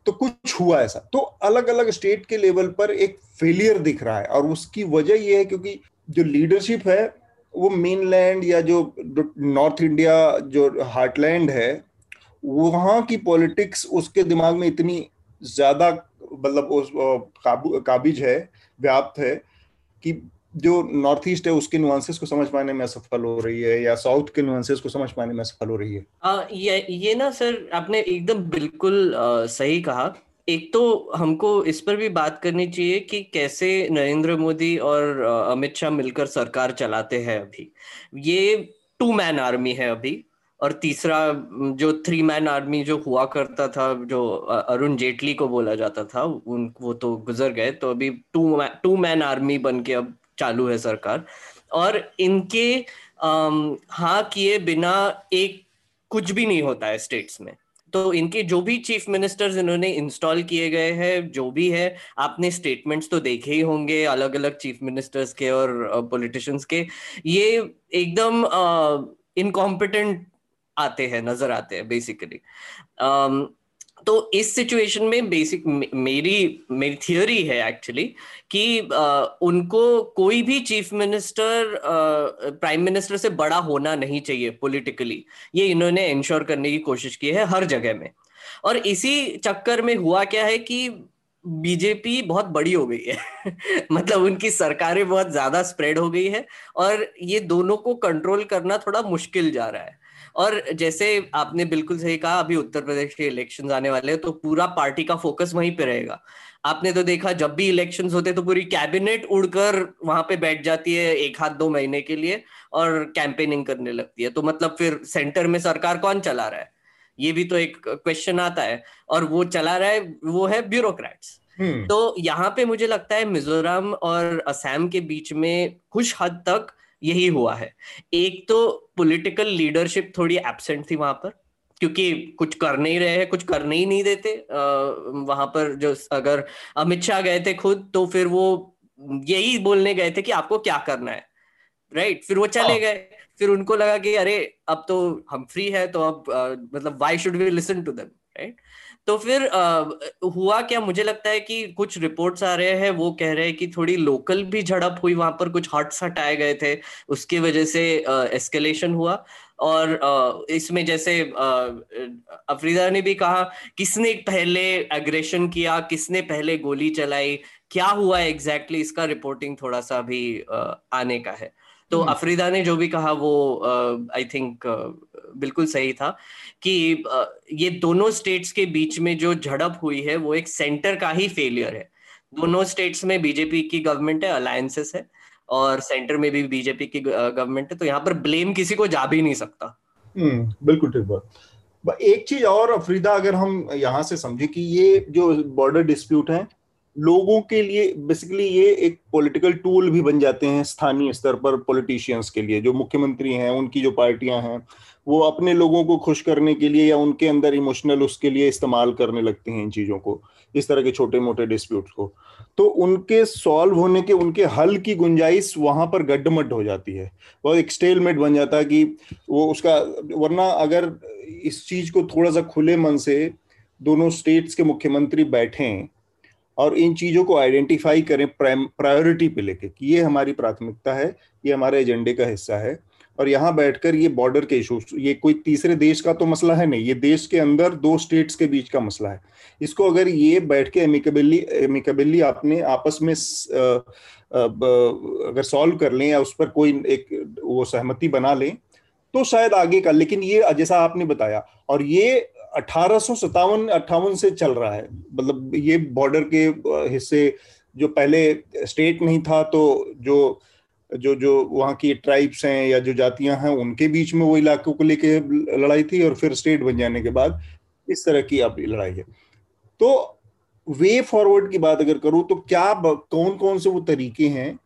तो कुछ हुआ ऐसा। तो अलग अलग स्टेट के लेवल पर एक फेलियर दिख रहा है और उसकी वजह यह है क्योंकि जो लीडरशिप है वो मेनलैंड या जो नॉर्थ इंडिया जो हार्टलैंड है वहाँ की पॉलिटिक्स उसके दिमाग में इतनी ज़्यादा मतलब उस काबू काबिज है व्याप्त है कि जो नॉर्थ ईस्ट है उसके नुआंसेस को समझ पाने में असफल हो रही है या साउथ के नुआंसेस को समझ पाने में असफल हो रही है? आ, ये ये ना सर आपने एकदम बिल्कुल आ, सही कहा। एक तो हमको इस पर भी बात करनी चाहिए कि कैसे नरेंद्र मोदी और अमित शाह मिलकर सरकार चलाते हैं अभी। ये टू मैन आर्मी है अभी, और तीसरा जो थ्री मैन आर्मी जो हुआ करता था, जो अरुण जेटली को बोला जाता था, उन, वो तो गुजर गए तो अभी टू टू मैन आर्मी बन के अब चालू है सरकार। और इनके हाँ किए बिना एक कुछ भी नहीं होता है स्टेट्स में। तो इनके जो भी चीफ मिनिस्टर्स इन्होंने इंस्टॉल किए गए हैं, जो भी है, आपने स्टेटमेंट्स तो देखे ही होंगे अलग अलग चीफ मिनिस्टर्स के और पॉलिटिशियंस के। ये एकदम इनकॉम्पिटेंट आते हैं, नज़र आते हैं बेसिकली तो इस सिचुएशन में बेसिक मेरी मेरी थियोरी है एक्चुअली कि आ, उनको कोई भी चीफ मिनिस्टर प्राइम मिनिस्टर से बड़ा होना नहीं चाहिए पॉलिटिकली ये इन्होंने इंश्योर करने की कोशिश की है हर जगह में। और इसी चक्कर में हुआ क्या है कि बीजेपी बहुत बड़ी हो गई है। मतलब उनकी सरकारें बहुत ज़्यादा स्प्रेड हो गई है और ये दोनों को कंट्रोल करना थोड़ा मुश्किल जा रहा है। और जैसे आपने बिल्कुल सही कहा अभी उत्तर प्रदेश के इलेक्शन आने वाले हैं तो पूरा पार्टी का फोकस वहीं पे रहेगा। आपने तो देखा जब भी इलेक्शंस होते तो पूरी कैबिनेट उड़कर वहाँ पे बैठ जाती है एक हाथ दो महीने के लिए और कैंपेनिंग करने लगती है। तो मतलब फिर सेंटर में सरकार कौन चला रहा है? ये भी तो एक क्वेश्चन आता है। और वो चला रहा है वो है ब्यूरोक्रेट्स हम्म। तो यहाँ पे मुझे लगता है मिजोरम और असम के बीच में कुछ हद तक यही हुआ है। एक तो पॉलिटिकल लीडरशिप थोड़ी एबसेंट थी वहाँ पर क्योंकि कुछ कर नहीं रहे हैं कुछ करने ही नहीं देते। आ, वहाँ पर जो अगर अमित शाह गए थे खुद तो फिर वो यही बोलने गए थे कि आपको क्या करना है राइट फिर वो चले हाँ। गए। फिर उनको लगा कि अरे अब तो हम फ्री है तो अब मतलब why should we listen to them right तो फिर आ, हुआ क्या? मुझे लगता है कि कुछ रिपोर्ट्स आ रहे हैं वो कह रहे हैं कि थोड़ी लोकल भी झड़प हुई वहाँ पर कुछ हट्स हटाए गए थे उसकी वजह से एस्केलेशन हुआ। और इसमें जैसे अफरीदा ने भी कहा किसने पहले एग्रेशन किया किसने पहले गोली चलाई क्या हुआ एग्जैक्टली exactly? इसका रिपोर्टिंग थोड़ा सा भी आने का है। तो हम्म। अफरीदा ने जो भी कहा वो आई थिंक बिल्कुल सही था कि ये दोनों स्टेट्स के बीच में जो झड़प हुई है वो एक सेंटर का ही फेलियर है। दोनों स्टेट्स में बीजेपी की गवर्नमेंट है अलायंसेस है और सेंटर में भी बीजेपी की गवर्नमेंट है तो यहाँ पर ब्लेम किसी को जा भी नहीं सकता। हम्म बिल्कुल ठीक बात। एक चीज़ और अफरीदा अगर हम यहाँ से समझे कि ये जो बॉर्डर डिस्प्यूट है लोगों के लिए बेसिकली ये एक पॉलिटिकल टूल भी बन जाते हैं स्थानीय स्तर पर पॉलिटिशियंस के लिए। जो मुख्यमंत्री हैं, उनकी जो पार्टियाँ हैं, वो अपने लोगों को खुश करने के लिए या उनके अंदर इमोशनल उसके लिए इस्तेमाल करने लगते हैं इन चीज़ों को, इस तरह के छोटे मोटे डिस्प्यूट को। तो उनके सॉल्व होने के, उनके हल की गुंजाइश वहाँ पर गड्ढमड्ढ हो जाती है। वो एक स्टेलमेट बन जाता है कि वो उसका, वरना अगर इस चीज़ को थोड़ा सा खुले मन से दोनों स्टेट्स के मुख्यमंत्री बैठें और इन चीज़ों को आइडेंटिफाई करें प्रायोरिटी पे लेके कि ये हमारी प्राथमिकता है, ये हमारे एजेंडे का हिस्सा है। और यहाँ बैठकर ये बॉर्डर के इशू ये कोई तीसरे देश का तो मसला है नहीं, ये देश के अंदर दो स्टेट्स के बीच का मसला है। इसको अगर ये बैठ के एमिकेबली एमिकेबली आपने आपस में अगर सॉल्व कर लें या उस पर कोई एक वो सहमति बना लें तो शायद आगे का, लेकिन ये जैसा आपने बताया, और ये अठारह सत्तावन, अट्ठावन से चल रहा है। मतलब ये बॉर्डर के हिस्से जो पहले स्टेट नहीं था तो जो जो जो वहाँ की ट्राइब्स हैं या जो जातियाँ हैं, उनके बीच में वो इलाकों को लेके लड़ाई थी और फिर स्टेट बन जाने के बाद इस तरह की अब लड़ाई है। तो वे फॉरवर्ड की बात अगर करूँ तो क्या कौन कौन से वो तरीके हैं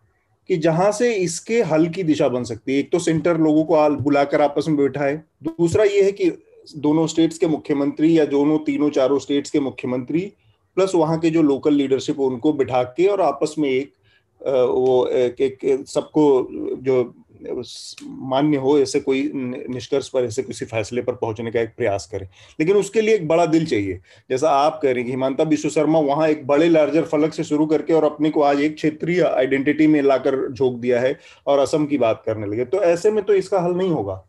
कि जहाँ से इसके हल की दिशा बन सकती है? एक तो सेंटर लोगों को बुलाकर आपस में बैठा है दूसरा ये है कि दोनों स्टेट्स के मुख्यमंत्री या दोनों तीनों चारों स्टेट्स के मुख्यमंत्री प्लस वहाँ के जो लोकल लीडरशिप उनको बिठा के और आपस में एक वो एक, एक सबको जो मान्य हो ऐसे कोई निष्कर्ष पर ऐसे किसी फैसले पर पहुँचने का एक प्रयास करें। लेकिन उसके लिए एक बड़ा दिल चाहिए। जैसा आप कह रहे हैं हिमांता विश्व शर्मा वहाँ एक बड़े लार्जर फलक से शुरू करके और अपने को आज एक क्षेत्रीय आइडेंटिटी में लाकर झोंक दिया है और असम की बात करने लगे। तो ऐसे में तो इसका हल नहीं होगा।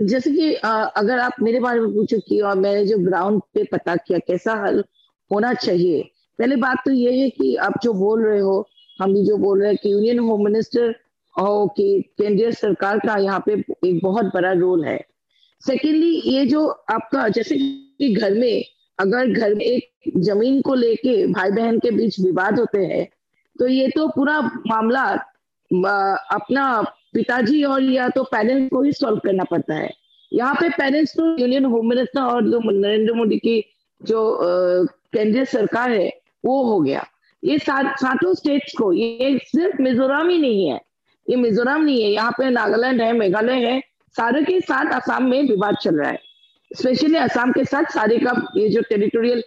जैसे कि आ, अगर आप मेरे बारे में पूछो कि और मैंने जो ग्राउंड पे पता किया कैसा हल होना चाहिए पहले बात तो ये है कि आप जो बोल रहे हो हम भी जो बोल रहे हैं कि यूनियन होम मिनिस्टर और कि केंद्रीय सरकार का यहाँ पे एक बहुत बड़ा रोल है। सेकेंडली ये जो आपका जैसे कि घर में अगर घर में एक ज़मीन को लेके भाई बहन के बीच विवाद होते हैं तो ये तो पूरा मामला अपना पिताजी और या तो पेरेंट्स को ही सॉल्व करना पड़ता है। यहाँ पे पेरेंट्स तो यूनियन होम मिनिस्टर और जो नरेंद्र मोदी की जो केंद्रीय सरकार है, वो हो गया। ये सातों स्टेट्स को, ये सिर्फ़ मिजोरम ही नहीं है। ये मिजोरम नहीं है, यहाँ पे नागालैंड है, मेघालय है, सारे के साथ असम में विवाद चल रहा है। स्पेशली असम के साथ सारे का ये जो टेरिटोरियल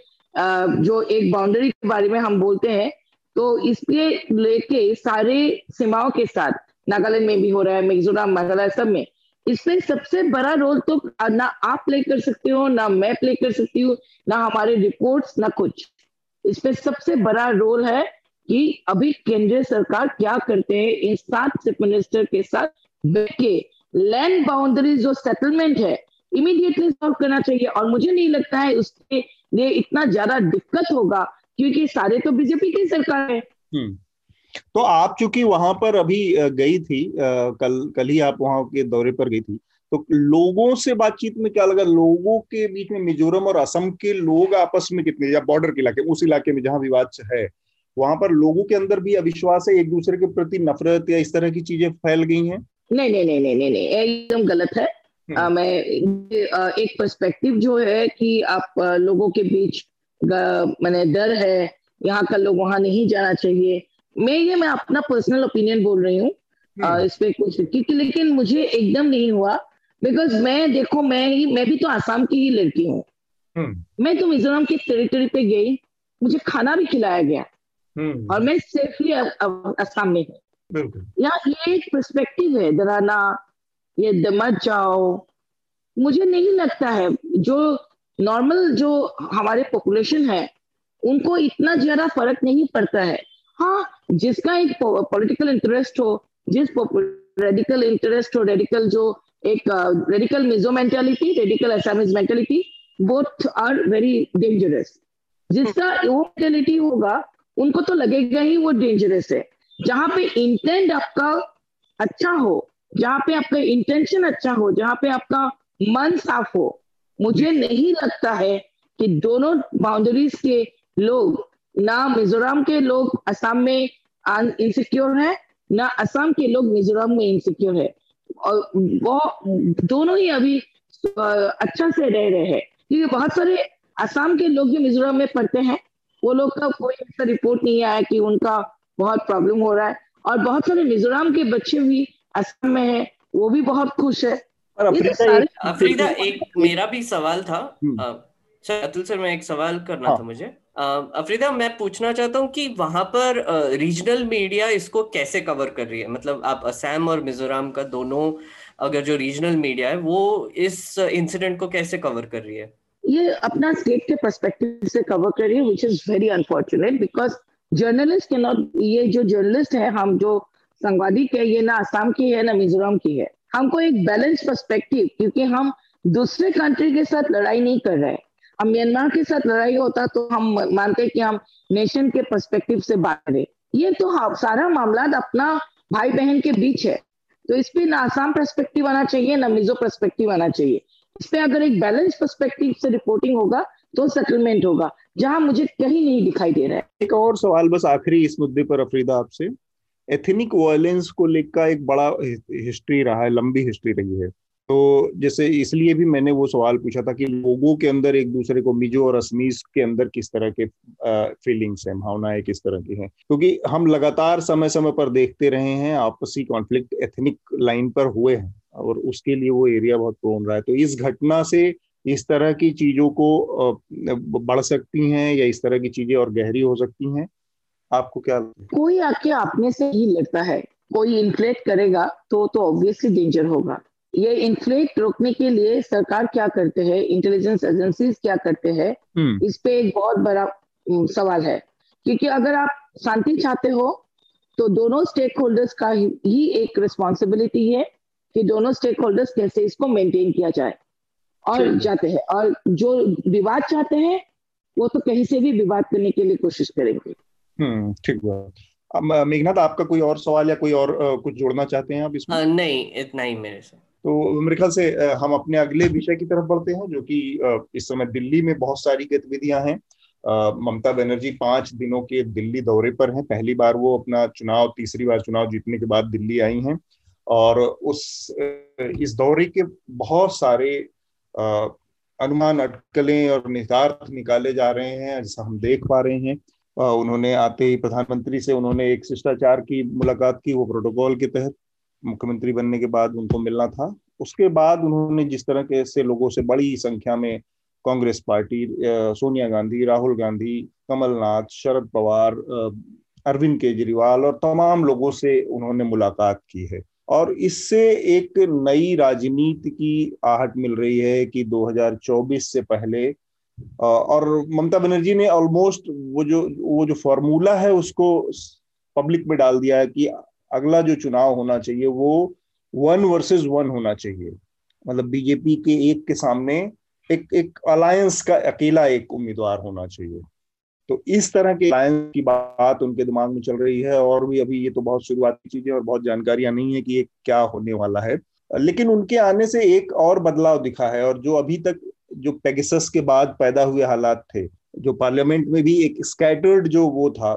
जो एक बाउंड्री के बारे में हम बोलते हैं तो इसके लेके सारे सीमाओं के साथ नागालैंड में भी हो रहा है, मिजोरम मेघालय सब में। इसमें सबसे बड़ा रोल तो ना आप प्ले कर सकते हो, ना मैं प्ले कर सकती हूँ, ना हमारे रिपोर्ट्स ना कुछ। इसमें सबसे बड़ा रोल है कि अभी केंद्रीय सरकार क्या करते हैं, इन सात चीफ मिनिस्टर के साथ बैठे लैंड बाउंड्री जो सेटलमेंट है इमीडिएटली सॉल्व करना चाहिए। और मुझे नहीं लगता है उसके लिए इतना ज़्यादा दिक्कत होगा, क्योंकि सारे तो बीजेपी की सरकार है। हम्म। तो आप चूँकि वहाँ पर अभी गई थी कल कल ही आप वहाँ के दौरे पर गई थी तो लोगों से बातचीत में क्या लगा? लोगों के बीच में मिजोरम और असम के लोग आपस में कितने या बॉर्डर के इलाके उस इलाके में जहाँ विवाद है वहाँ पर लोगों के अंदर भी अविश्वास है एक दूसरे के प्रति नफरत या इस तरह की चीज़ें फैल गई हैं? नहीं नहीं नहीं नहीं नहीं एकदम गलत है। आ, हम्म। मैं एक पर्सपेक्टिव जो है कि आप लोगों के बीच मैंने डर है यहाँ का लोग वहाँ नहीं जाना चाहिए। मैं ये मैं अपना पर्सनल ओपिनियन बोल रही हूँ हम्म। इस पे कुछ क्योंकि लेकिन मुझे एकदम नहीं हुआ बिकॉज़ मैं देखो मैं ही मैं भी तो आसाम की ही लड़की हूँ हम्म। मैं तो मिजोरम की टेरिटरी पे गई मुझे खाना भी खिलाया गया हम्म। और मैं सेफली आसाम में हूँ यहाँ ये एक परस्पेक्टिव है दराना ये दमत जाओ मुझे नहीं लगता है जो नॉर्मल जो हमारे पॉपुलेशन है उनको इतना ज़्यादा फ़र्क नहीं पड़ता है हाँ जिसका एक पॉलिटिकल इंटरेस्ट हो जिस रेडिकल इंटरेस्ट हो रेडिकल जो एक radical Mizo mentality radical Assamese mentality both are very dangerous जिसका वो मेंटेलिटी होगा उनको तो लगेगा ही वो डेंजरस है। जहाँ पे इंटेंट आपका अच्छा हो जहाँ पे आपका इंटेंशन अच्छा हो जहाँ पे आपका मन साफ़ हो मुझे नहीं लगता है कि दोनों बाउंड्रीज के लोग ना मिजोरम के लोग असम में इनसिक्योर है ना असम के लोग मिजोरम में इनसिक्योर है। और वो दोनों ही अभी अच्छा से रह रहे हैं। क्योंकि बहुत सारे असम के लोग जो मिजोरम में पढ़ते हैं वो लोग का कोई ऐसा रिपोर्ट नहीं आया कि उनका बहुत प्रॉब्लम हो रहा है। और बहुत सारे मिजोरम के बच्चे भी असम में है वो भी बहुत खुश है। अफरीदा एक मेरा भी सवाल था। हम्म। अतुल सर मैं एक सवाल करना हाँ. था मुझे। अफरीदा, मैं पूछना चाहता हूँ कि वहाँ पर रीजनल मीडिया इसको कैसे कवर कर रही है? मतलब आप असम और मिजोरम का दोनों, अगर जो रीजनल मीडिया है, वो इस इंसिडेंट को कैसे कवर कर रही है? ये अपना स्टेट के परस्पेक्टिव से कवर कर रही है which is very unfortunate because journalist के नॉट ये जो जर्नलिस्ट है, हम जो संवादिक है, ये ना आसाम की है, ना मिजोरम की है। हमको एक बैलेंस पर्सपेक्टिव क्योंकि हम दूसरे कंट्री के साथ लड़ाई नहीं कर रहे हम म्यांमार के साथ लड़ाई होता तो हम मानते कि हम नेशन के पर्सपेक्टिव से बात करें ये तो हाँ, सारा मामला अपना भाई बहन के बीच है। तो इस पे ना आसाम पर्सपेक्टिव आना चाहिए ना मिजो पर्सपेक्टिव आना चाहिए। इस पे अगर एक बैलेंस पर्सपेक्टिव से रिपोर्टिंग होगा तो सेटलमेंट होगा जहाँ मुझे कहीं नहीं दिखाई दे रहा है। एक और सवाल बस आखिरी इस मुद्दे पर अफरीदा आपसे। एथनिक वायलेंस को लेकर एक बड़ा हिस्ट्री रहा है लंबी हिस्ट्री रही है। तो जैसे इसलिए भी मैंने वो सवाल पूछा था कि लोगों के अंदर एक दूसरे को मिजो और असमीज के अंदर किस तरह के फीलिंग्स हैं, भावनाएँ किस तरह की हैं? क्योंकि हम लगातार समय समय पर देखते रहे हैं, आपसी कॉन्फ्लिक्ट एथनिक लाइन पर हुए हैं और उसके लिए वो एरिया बहुत प्रोन रहा है। तो इस घटना से इस तरह की चीज़ों को बढ़ सकती हैं या इस तरह की चीज़ें और गहरी हो सकती हैं? आपको क्या कोई आके आपने से ही लगता है, कोई इन्फ्लेट करेगा तो तो ऑब्वियसली डेंजर होगा। ये इन्फ्लेट रोकने के लिए सरकार क्या करते हैं? इंटेलिजेंस एजेंसीज क्या करते हैं? हम्म। इस पे एक बहुत बड़ा सवाल है। क्योंकि अगर आप शांति चाहते हो तो दोनों स्टेक होल्डर्स का ही एक रिस्पॉन्सिबिलिटी है कि दोनों स्टेक होल्डर्स कैसे इसको मेंटेन किया जाए और जाते हैं। और जो विवाद चाहते हैं वो तो कहीं से भी विवाद करने के लिए कोशिश करेंगे। हम्म ठीक है मेघनाथ आपका कोई और सवाल या कोई और कुछ जोड़ना चाहते हैं आप इसमें? नहीं इतना ही मेरे से। तो मेरे ख्याल से हम अपने अगले विषय की तरफ़ बढ़ते हैं, जो कि इस समय दिल्ली में बहुत सारी गतिविधियाँ हैं। ममता बनर्जी पाँच दिनों के दिल्ली दौरे पर हैं। पहली बार वो अपना चुनाव, तीसरी बार चुनाव जीतने के बाद दिल्ली आई हैं। और उस इस दौरे के बहुत सारे अनुमान अटकलें और निहितार्थ निकाले जा रहे हैं, जैसा हम देख पा रहे हैं। उन्होंने आते ही प्रधानमंत्री से उन्होंने एक शिष्टाचार की मुलाकात की, वो प्रोटोकॉल के तहत। मुख्यमंत्री बनने के बाद उनको मिलना था। उसके बाद उन्होंने जिस तरह के ऐसे लोगों से बड़ी संख्या में कांग्रेस पार्टी सोनिया गांधी, राहुल गांधी, कमलनाथ, शरद पवार अरविंद केजरीवाल और तमाम लोगों से उन्होंने मुलाकात की है। और इससे एक नई राजनीति की आहट मिल रही है कि 2024 से पहले और ममता बनर्जी ने ऑलमोस्ट वो जो वो जो फॉर्मूला है उसको पब्लिक में डाल दिया है कि अगला जो चुनाव होना चाहिए वो वन वर्सेस वन होना चाहिए। मतलब बीजेपी के एक के सामने एक एक अलायंस का अकेला एक उम्मीदवार होना चाहिए। तो इस तरह के अलायंस की बात उनके दिमाग में चल रही है और भी अभी ये तो बहुत शुरुआती चीज़ें और बहुत जानकारियाँ नहीं है कि ये क्या होने वाला है। लेकिन उनके आने से एक और बदलाव दिखा है और जो अभी तक जो पेगसस के बाद पैदा हुए हालात थे, जो पार्लियामेंट में भी एक स्कैटर्ड जो वो था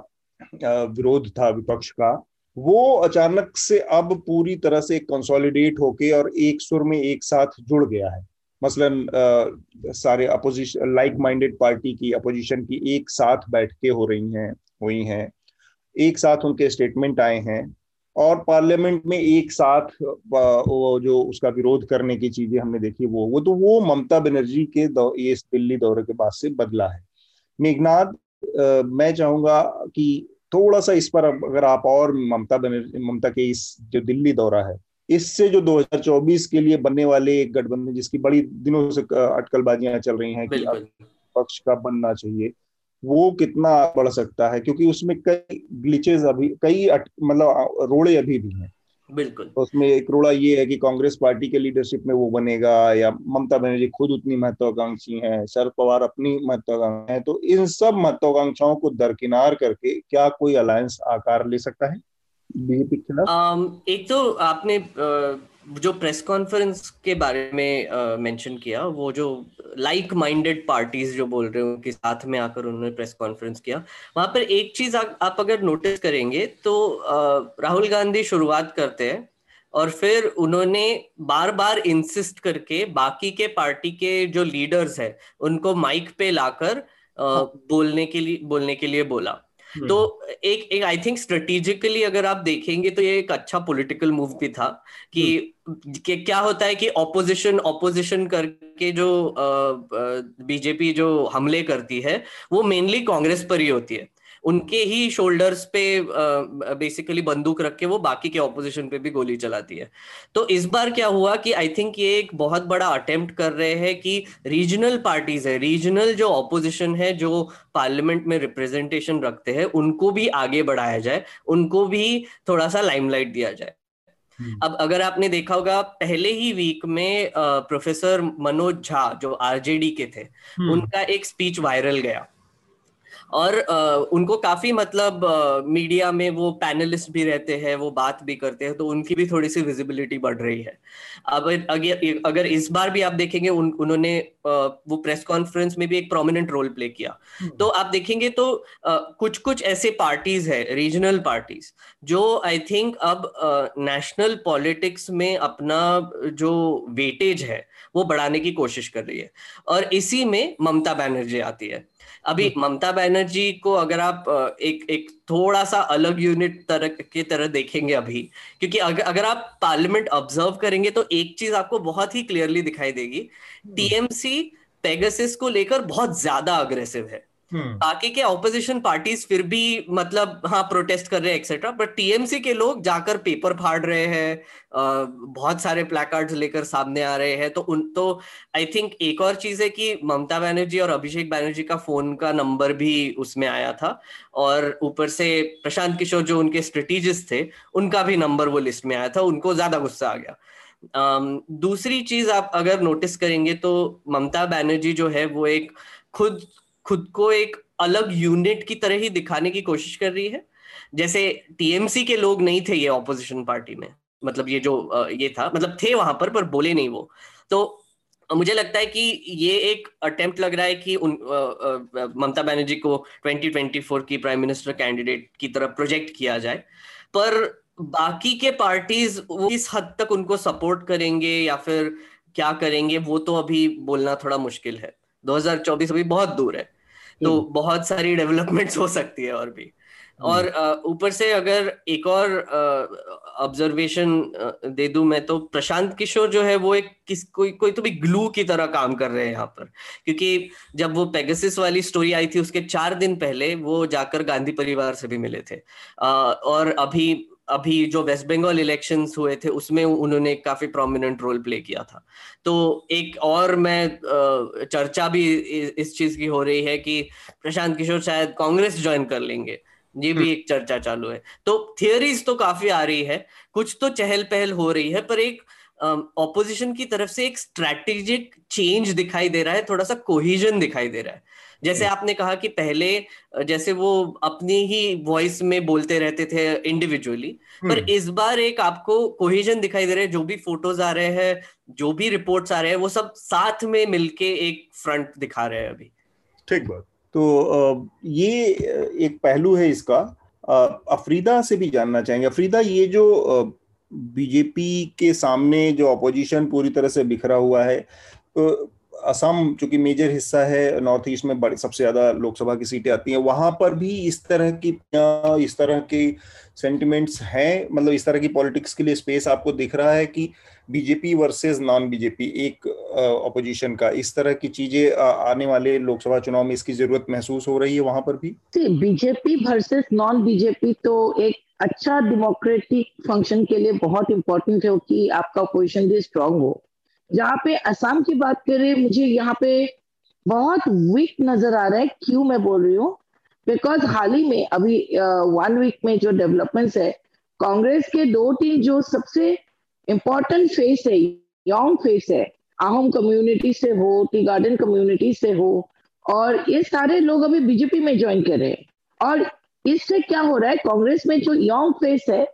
विरोध था विपक्ष का वो अचानक से अब पूरी तरह से कंसोलिडेट होके और एक सुर में एक साथ जुड़ गया है। मसलन आ, सारे अपोजिशन लाइक माइंडेड पार्टी की अपोजिशन की एक साथ बैठकें हो रही हैं हुई हैं। एक साथ उनके स्टेटमेंट आए हैं और पार्लियामेंट में एक साथ वो जो उसका विरोध करने की चीज़ें हमने देखी वो वो तो वो ममता बनर्जी के ये दिल्ली दौरे के बाद से बदला है। मेघनाथ मैं चाहूँगा कि थोड़ा सा इस पर अगर आप और ममता बनर्जी ममता के इस जो दिल्ली दौरा है इससे जो 2024 के लिए बनने वाले एक गठबंधन जिसकी बड़ी दिनों से अटकलबाजियाँ चल रही हैं कि पक्ष का बनना चाहिए वो कितना बढ़ सकता है? क्योंकि उसमें कई ग्लिचेस अभी कई मतलब रोड़े अभी भी हैं। बिल्कुल। तो उसमें एक रोड़ा ये है कि कांग्रेस पार्टी के लीडरशिप में वो बनेगा या ममता बनर्जी खुद उतनी महत्वाकांक्षी हैं शरद पवार अपनी महत्वाकांक्षी हैं तो इन सब महत्वाकांक्षाओं को दरकिनार करके क्या कोई अलायंस आकार ले सकता है? बीजेपी के खिलाफ? एक तो आपने जो प्रेस कॉन्फ्रेंस के बारे में मेंशन uh, किया वो जो लाइक माइंडेड पार्टीज़ जो बोल रहे हो कि साथ में आकर उन्होंने प्रेस कॉन्फ्रेंस किया वहाँ पर एक चीज़ आ, आप अगर नोटिस करेंगे तो uh, राहुल गांधी शुरुआत करते हैं और फिर उन्होंने बार बार इंसिस्ट करके बाकी के पार्टी के जो लीडर्स है उनको माइक पे लाकर हाँ। बोलने के लिए बोलने के लिए बोला। तो एक एक आई थिंक स्ट्रेटेजिकली अगर आप देखेंगे तो ये एक अच्छा पॉलिटिकल मूव भी था कि, के कि क्या होता है कि ऑपोजिशन ऑपोजिशन करके जो बीजेपी जो हमले करती है वो मेनली कांग्रेस पर ही होती है। उनके ही शोल्डर्स पे बेसिकली बंदूक रख के वो बाकी के ऑपोजिशन पे भी गोली चलाती है तो इस बार क्या हुआ कि आई थिंक ये एक बहुत बड़ा अटेम्प्ट कर रहे हैं कि रीजनल पार्टीज़ है रीजनल जो ऑपोजिशन है जो पार्लियामेंट में रिप्रेजेंटेशन रखते हैं उनको भी आगे बढ़ाया जाए उनको भी थोड़ा सा लाइमलाइट दिया जाए हम्म। अब अगर आपने देखा होगा पहले ही वीक में प्रोफेसर मनोज झा जो आरजेडी के थे हम्म। उनका एक स्पीच वायरल गया और उनको काफ़ी मतलब मीडिया में वो पैनलिस्ट भी रहते हैं वो बात भी करते हैं तो उनकी भी थोड़ी सी विजिबिलिटी बढ़ रही है। अब अगर अगर इस बार भी आप देखेंगे उन, उन्होंने वो प्रेस कॉन्फ्रेंस में भी एक प्रोमिनेंट रोल प्ले किया। हम्म। तो आप देखेंगे तो कुछ कुछ ऐसे पार्टीज़ है रीजनल पार्टीज़ जो आई थिंक अब नेशनल पॉलिटिक्स में अपना जो वेटेज है वो बढ़ाने की कोशिश कर रही है। और इसी में ममता बनर्जी आती है। अभी हम्म। ममता बनर्जी को अगर आप एक एक थोड़ा सा अलग यूनिट तरह के तरह देखेंगे अभी क्योंकि अगर अगर आप पार्लियामेंट ऑब्ज़र्व करेंगे तो एक चीज़ आपको बहुत ही क्लियरली दिखाई देगी टीएमसी पेगसिस को लेकर बहुत ज़्यादा अग्रेसिव है हम्म। बाकी के ऑपोजिशन पार्टीज़ फिर भी मतलब हाँ प्रोटेस्ट कर रहे हैं एक्सेट्रा बट टीएमसी के लोग जाकर पेपर फाड़ रहे हैं बहुत सारे प्लेकार्ड्स लेकर सामने आ रहे हैं. तो उन तो आई थिंक एक और चीज़ है कि ममता बनर्जी और अभिषेक बनर्जी का फ़ोन का नंबर भी उसमें आया था. और ऊपर से प्रशांत किशोर जो उनके स्ट्रेटेजिस्ट थे उनका भी नंबर वो लिस्ट में आया था. उनको ज़्यादा गुस्सा आ गया. Um, दूसरी चीज़ आप अगर नोटिस करेंगे तो ममता बनर्जी जो है वो एक खुद खुद को एक अलग यूनिट की तरह ही दिखाने की कोशिश कर रही है। जैसे टीएमसी के लोग नहीं थे ये ऑपोजिशन पार्टी में। मतलब ये जो ये था मतलब थे वहाँ पर पर बोले नहीं वो। तो मुझे लगता है कि ये एक अटेम्प्ट लग रहा है कि उन ममता बनर्जी को 2024 की प्राइम मिनिस्टर कैंडिडेट की तरफ़ प्रोजेक्ट किया जाए। पर बाकी के पार्टीज़ वो इस हद तक उनको सपोर्ट करेंगे या फिर क्या करेंगे, वो तो अभी बोलना थोड़ा मुश्किल है। 2024 अभी बहुत दूर है। तो हम्म। बहुत सारी डेवलपमेंट्स हो सकती है और भी हम्म। और ऊपर से अगर एक और ऑब्जर्वेशन दे दूँ मैं तो प्रशांत किशोर जो है वो एक किस कोई कोई तो भी ग्लू की तरह काम कर रहे हैं यहाँ पर क्योंकि जब वो पेगसिस वाली स्टोरी आई थी उसके चार दिन पहले वो जाकर गांधी परिवार से भी मिले थे और अभी अभी जो वेस्ट बंगाल इलेक्शन हुए थे उसमें उन्होंने काफ़ी प्रोमिनेंट रोल प्ले किया था। तो एक और मैं चर्चा भी इस चीज़ की हो रही है कि प्रशांत किशोर शायद कांग्रेस ज्वाइन कर लेंगे। ये भी हम्म। एक चर्चा चालू है। तो थियोरीज तो काफ़ी आ रही है कुछ तो चहल पहल हो रही है पर एक ऑपोजिशन की तरफ़ से एक स्ट्रेटेजिक चेंज दिखाई दे रहा है थोड़ा सा कोहिजन दिखाई दे रहा है। जैसे हम्म। आपने कहा कि पहले जैसे वो अपनी ही वॉइस में बोलते रहते थे इंडिविजुअली पर हम्म। इस बार एक आपको कोहिजन दिखाई दे रहे हैं जो भी फ़ोटोज़ आ रहे हैं जो भी रिपोर्ट्स आ रहे हैं वो सब साथ में मिलके एक फ्रंट दिखा रहे हैं अभी ठीक बात तो ये एक पहलू है इसका अफरीदा से भी जानना चाहेंगे अफरीदा ये जो बीजेपी के सामने जो अपोजिशन पूरी तरह से बिखरा हुआ है तो असम जो कि मेजर हिस्सा है नॉर्थ ईस्ट में बड़ी, सबसे ज़्यादा लोकसभा की सीटें आती हैं। वहाँ पर भी इस तरह की इस तरह की सेंटिमेंट्स हैं। मतलब इस तरह की पॉलिटिक्स के लिए स्पेस आपको दिख रहा है कि बीजेपी वर्सेस नॉन बीजेपी एक अपोजिशन का। इस तरह की चीज़ें आने वाले लोकसभा चुनाव में इसकी ज़रूरत महसूस हो रही है वहाँ पर भी? बीजेपी वर्सेस नॉन बीजेपी तो एक अच्छा डेमोक्रेटिक फ़ंक्शन के लिए बहुत इंपॉर्टेंट है कि आपका अपोजिशन भी स्ट्रांग हो। जहाँ पे असम की बात करें, मुझे यहाँ पे बहुत वीक नज़र आ रहा है, क्यों मैं बोल रही हूँ? बिकॉज़ हाल ही में, अभी वन वीक में जो डेवलपमेंट्स है, कांग्रेस के दो तीन जो सबसे इम्पोर्टेंट फेस है यंग फेस है आहम कम्युनिटी से हो टी गार्डन कम्युनिटी से हो, और ये सारे लोग अभी बीजेपी में ज्वाइन कर रहे हैं। और इससे क्या हो रहा है, कांग्रेस में जो यंग फेस है,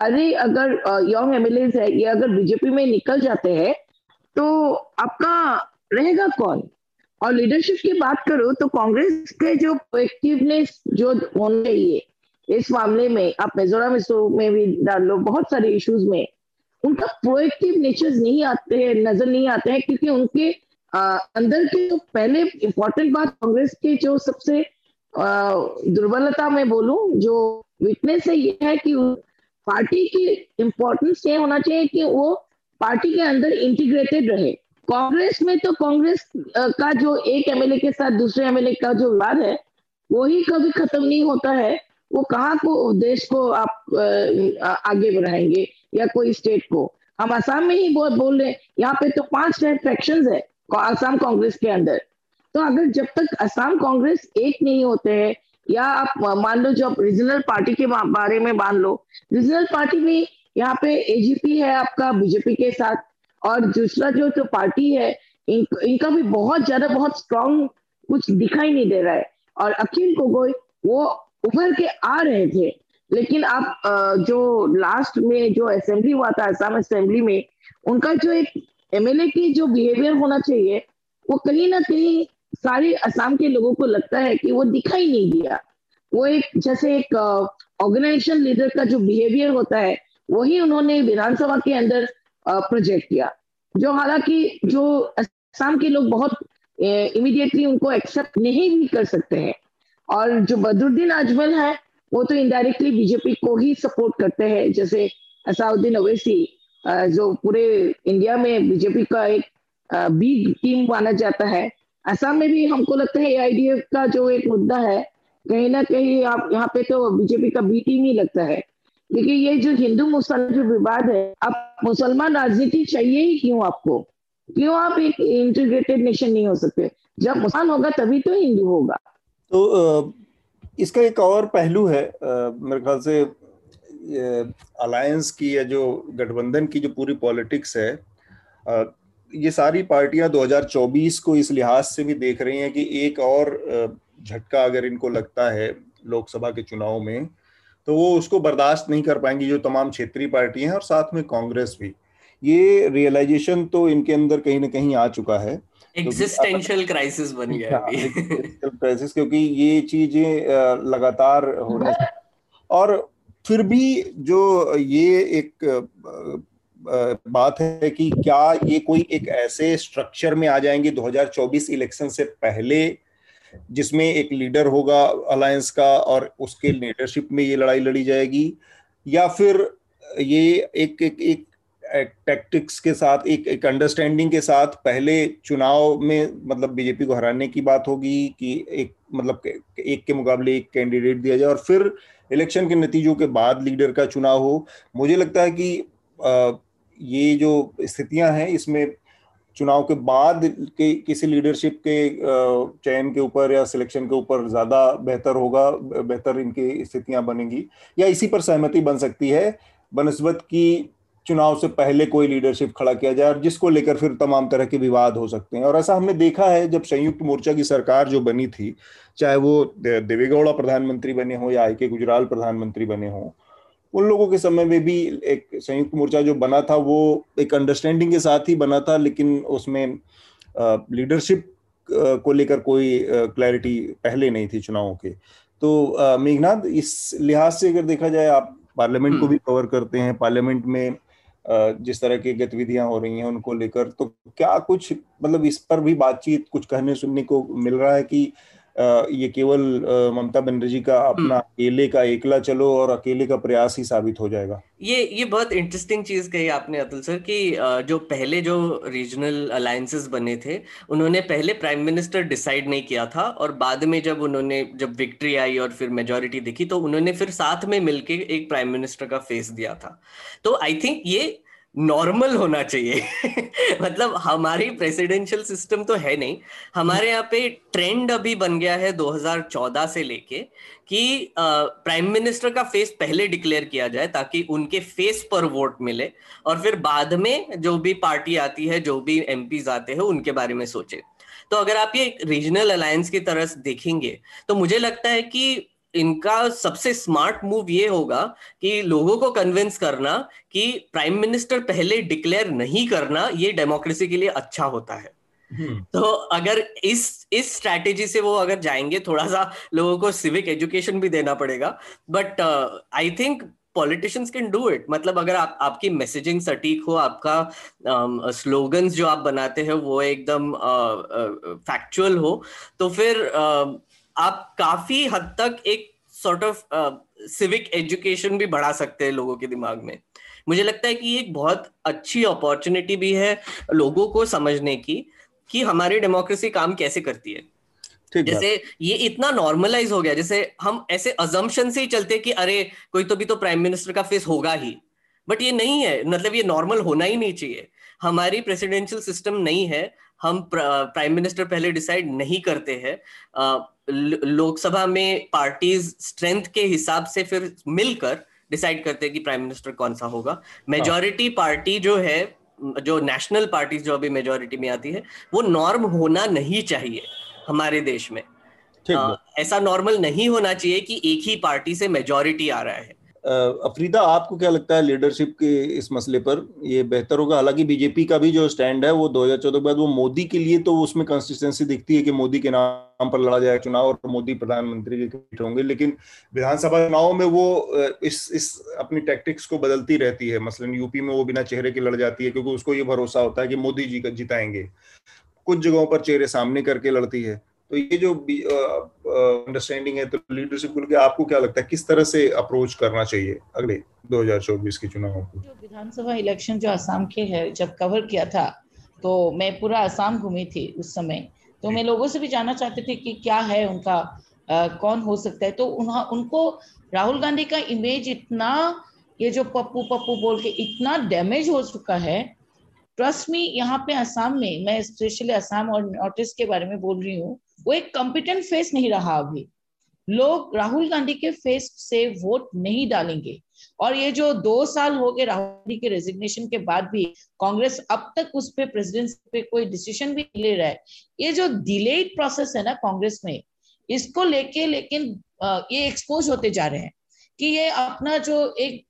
अरे अगर यंग एमएलए है, ये अगर बीजेपी में निकल जाते हैं तो आपका रहेगा कौन और लीडरशिप की बात करो तो कांग्रेस के जो प्रोएक्टिवनेस जो होना चाहिए इस मामले में आप मिजोरम में भी डाल लो बहुत सारे इश्यूज़ में उनका प्रोएक्टिव नेचर नहीं आते हैं नज़र नहीं आते हैं क्योंकि उनके आ, अंदर के जो पहले इंपॉर्टेंट बात कांग्रेस के जो सबसे दुर्बलता में बोलूँ जो वीकनेस है ये है कि पार्टी की इम्पोर्टेंस ये होना चाहिए कि वो पार्टी के अंदर इंटीग्रेटेड रहे। कांग्रेस में तो कांग्रेस का जो एक एमएलए के साथ दूसरे एमएलए का जो विवाद है वो ही कभी खत्म नहीं होता है। वो कहाँ को, देश को आप आगे बढ़ाएँगे या कोई स्टेट को? हम आसाम में ही बहुत बोल रहे हैं। यहाँ पे तो पाँच फैक्शन है आसाम कांग्रेस के अंदर। तो अगर जब तक आसाम कांग्रेस एक नहीं होते हैं, या आप मान लो जो आप रीजनल पार्टी के बारे में मान लो रीजनल पार्टी में यहाँ पे एजीपी है आपका बीजेपी के साथ। और दूसरा जो तो पार्टी है इन, इनका भी बहुत ज़्यादा बहुत स्ट्रांग कुछ दिखाई नहीं दे रहा है। और अखिल गोगोई वो उभर के आ रहे थे। लेकिन आप जो लास्ट में जो असेंबली हुआ था असम असेंबली में उनका जो एक एमएलए की जो बिहेवियर होना चाहिए वो कहीं ना कहीं सारे असम के लोगों को लगता है कि वो दिखाई नहीं दिया। वो एक जैसे एक ऑर्गेनाइजेशन लीडर का जो बिहेवियर होता है वही उन्होंने विधानसभा के अंदर प्रोजेक्ट किया। जो हालाँकि जो असम के लोग बहुत इमीडिएटली उनको एक्सेप्ट नहीं भी कर सकते हैं। और जो बदरुद्दीन अजमल है, वो तो इनडायरेक्टली बीजेपी को ही सपोर्ट करते हैं। जैसे असाउद्दीन अवैसी जो पूरे इंडिया में बीजेपी का एक बिग टीम माना जाता है। असम में भी हमको लगता है एआईडीएफ का जो एक मुद्दा है, कहीं ना कहीं आप, यहाँ पे तो बीजेपी का बी टीम ही लगता है। क्योंकि ये जो हिंदू मुसलमान जो विवाद है, अब मुसलमान राजनीति चाहिए ही क्यों आपको? क्यों आप एक इंटीग्रेटेड नेशन नहीं हो सकते? जब मुसलमान होगा, तभी तो हिंदू होगा। तो इसका एक और पहलू है मेरे ख्याल से अलायंस की या जो गठबंधन की जो पूरी पॉलिटिक्स है ये सारी पार्टियाँ 2024 को इस लिहाज से भी देख रही हैं कि एक और झटका अगर इनको लगता है लोकसभा के चुनाव में तो वो उसको बर्दाश्त नहीं कर पाएँगी जो तमाम क्षेत्रीय पार्टियाँ हैं और साथ में कांग्रेस भी। ये रियलाइजेशन तो इनके अंदर कहीं ना कहीं आ चुका है। एग्जिस्टेंशियल क्राइसिस बन गया क्राइसिस हाँ, क्योंकि ये चीज़ें लगातार होने और फिर भी जो ये एक बात है कि क्या ये कोई एक ऐसे स्ट्रक्चर में आ जाएँगे 2024 इलेक्शन से पहले जिसमें एक लीडर होगा अलायंस का और उसके लीडरशिप में ये लड़ाई लड़ी जाएगी, या फिर ये एक एक एक टैक्टिक्स के साथ, एक एक अंडरस्टैंडिंग के साथ पहले चुनाव में मतलब बीजेपी को हराने की बात होगी कि एक मतलब एक के मुकाबले एक कैंडिडेट दिया जाए और फिर इलेक्शन के नतीजों के बाद लीडर का चुनाव हो। मुझे लगता है कि ये जो स्थितियाँ हैं, इसमें चुनाव के बाद के किसी लीडरशिप के चयन के ऊपर या सिलेक्शन के ऊपर ज़्यादा बेहतर होगा, बेहतर इनकी स्थितियाँ बनेंगी, या इसी पर सहमति बन सकती है। बनस्बत की चुनाव से पहले कोई लीडरशिप खड़ा किया जाए और जिसको लेकर फिर तमाम तरह के विवाद हो सकते हैं। और ऐसा हमने देखा है, जब संयुक्त मोर्चा की सरकार जो बनी थी, चाहे वो देवेगौड़ा प्रधानमंत्री बने हो या आई के गुजराल प्रधानमंत्री बने हो उन लोगों के समय में भी एक संयुक्त मोर्चा जो बना था वो एक अंडरस्टैंडिंग के साथ ही बना था लेकिन उसमें लीडरशिप को लेकर कोई क्लैरिटी पहले नहीं थी चुनावों के तो मेघनाथ इस लिहाज से अगर देखा जाए आप पार्लियामेंट को हम्म। भी कवर करते हैं पार्लियामेंट में जिस तरह की गतिविधियाँ हो रही हैं उनको लेकर तो क्या कुछ मतलब इस पर भी बातचीत कुछ कहने सुनने को मिल रहा है कि ये केवल ममता बनर्जी का अपना हम्म। अकेले का एकला चलो और अकेले का प्रयास ही साबित हो जाएगा ये ये बहुत इंटरेस्टिंग चीज़ कही आपने अतुल सर कि जो पहले जो रीजनल अलायंसेस बने थे उन्होंने पहले प्राइम मिनिस्टर डिसाइड नहीं किया था और बाद में जब उन्होंने जब विक्ट्री आई और फिर मेजोरिटी दिखी तो उन्होंने फिर साथ में मिलके एक प्राइम मिनिस्टर का फेस दिया था तो आई थिंक ये नॉर्मल होना चाहिए। मतलब हमारी प्रेसिडेंशियल सिस्टम तो है नहीं। हमारे यहाँ पे ट्रेंड अभी बन गया है 2014 से लेके कि प्राइम मिनिस्टर का फेस पहले डिक्लेयर किया जाए ताकि उनके फेस पर वोट मिले और फिर बाद में जो भी पार्टी आती है, जो भी एम आते हैं, उनके बारे में सोचे। तो अगर आप ये रीजनल अलायंस की तरह देखेंगे तो मुझे लगता है कि इनका सबसे स्मार्ट मूव ये होगा कि लोगों को कन्विंस करना कि प्राइम मिनिस्टर पहले डिक्लेयर नहीं करना ये डेमोक्रेसी के लिए अच्छा होता है। हम्म। तो अगर इस इस स्ट्रैटेजी से वो अगर जाएँगे थोड़ा सा लोगों को सिविक एजुकेशन भी देना पड़ेगा। But I think politicians can do it मतलब अगर आप आपकी मैसेजिंग सटीक हो आपका स्लोगन्स um, जो आप बनाते हैं वो एकदम फैक्चुअल uh, uh, हो तो फिर uh, आप काफ़ी हद तक एक सॉर्ट ऑफ़ सिविक एजुकेशन भी बढ़ा सकते हैं लोगों के दिमाग में। मुझे लगता है कि ये एक बहुत अच्छी अपॉर्चुनिटी भी है लोगों को समझने की कि हमारी डेमोक्रेसी काम कैसे करती है। जैसे ये इतना नॉर्मलाइज हो गया जैसे हम ऐसे अजम्पन से ही चलते कि अरे कोई तो भी तो प्राइम मिनिस्टर का फेस होगा ही। बट ये नहीं है मतलब ये नॉर्मल होना ही नहीं चाहिए। हमारी प्रेसिडेंशियल सिस्टम नहीं है हम प्राइम मिनिस्टर पहले डिसाइड नहीं करते हैं। लोकसभा में पार्टीज़ स्ट्रेंथ के हिसाब से फिर मिलकर डिसाइड करते हैं कि प्राइम मिनिस्टर कौन सा होगा। मेजोरिटी पार्टी जो है जो नेशनल पार्टी जो अभी मेजोरिटी में आती है वो नॉर्म होना नहीं चाहिए हमारे देश में। आ, ऐसा नॉर्मल नहीं होना चाहिए कि एक ही पार्टी से मेजोरिटी आ रहा है। अफरीदा, आपको क्या लगता है लीडरशिप के इस मसले पर? ये बेहतर होगा? हालाँकि बीजेपी का भी जो स्टैंड है, वो 2014 के बाद, वो मोदी के लिए तो उसमें कंसिस्टेंसी दिखती है कि मोदी के नाम पर लड़ा जाएगा चुनाव और मोदी प्रधानमंत्री के होंगे, लेकिन विधानसभा चुनाव में वो इस इस अपनी टैक्टिक्स को बदलती रहती है। मसलन यूपी में वो बिना चेहरे के लड़ जाती है, क्योंकि उसको ये भरोसा होता है कि मोदी जी का, जिताएँगे। कुछ जगहों पर चेहरे सामने करके लड़ती है। तो ये जो अंडरस्टैंडिंग है तो लीडरशिप को लेकर आपको क्या लगता है किस तरह से अप्रोच करना चाहिए अगले 2024 के चुनाव को? जो विधानसभा इलेक्शन जो आसाम के है जब कवर किया था तो मैं पूरा आसाम घूमी थी उस समय। तो मैं लोगों से भी जानना चाहते थे कि क्या है उनका आ, कौन हो सकता है। तो उन्हा, उनको राहुल गांधी का इमेज इतना ये जो पप्पू पप्पू बोल के इतना डैमेज हो चुका है। ट्रस्ट मी यहाँ पे असम में मैं स्पेशली असम और नॉर्थ ईस्ट के बारे में बोल रही हूँ वो एक कॉम्पिटेंट फेस नहीं रहा अभी। लोग राहुल गांधी के फेस से वोट नहीं डालेंगे। और ये जो दो साल हो गए राहुल गांधी के रेजिग्नेशन के बाद भी, कांग्रेस अब तक उस पे प्रेसिडेंट पे कोई डिसीज़न भी ले रहा है। ये जो डिलेड प्रोसेस है ना कांग्रेस में, इसको लेके लेकिन ये एक्सपोज होते जा रहे हैं कि ये अपना जो एक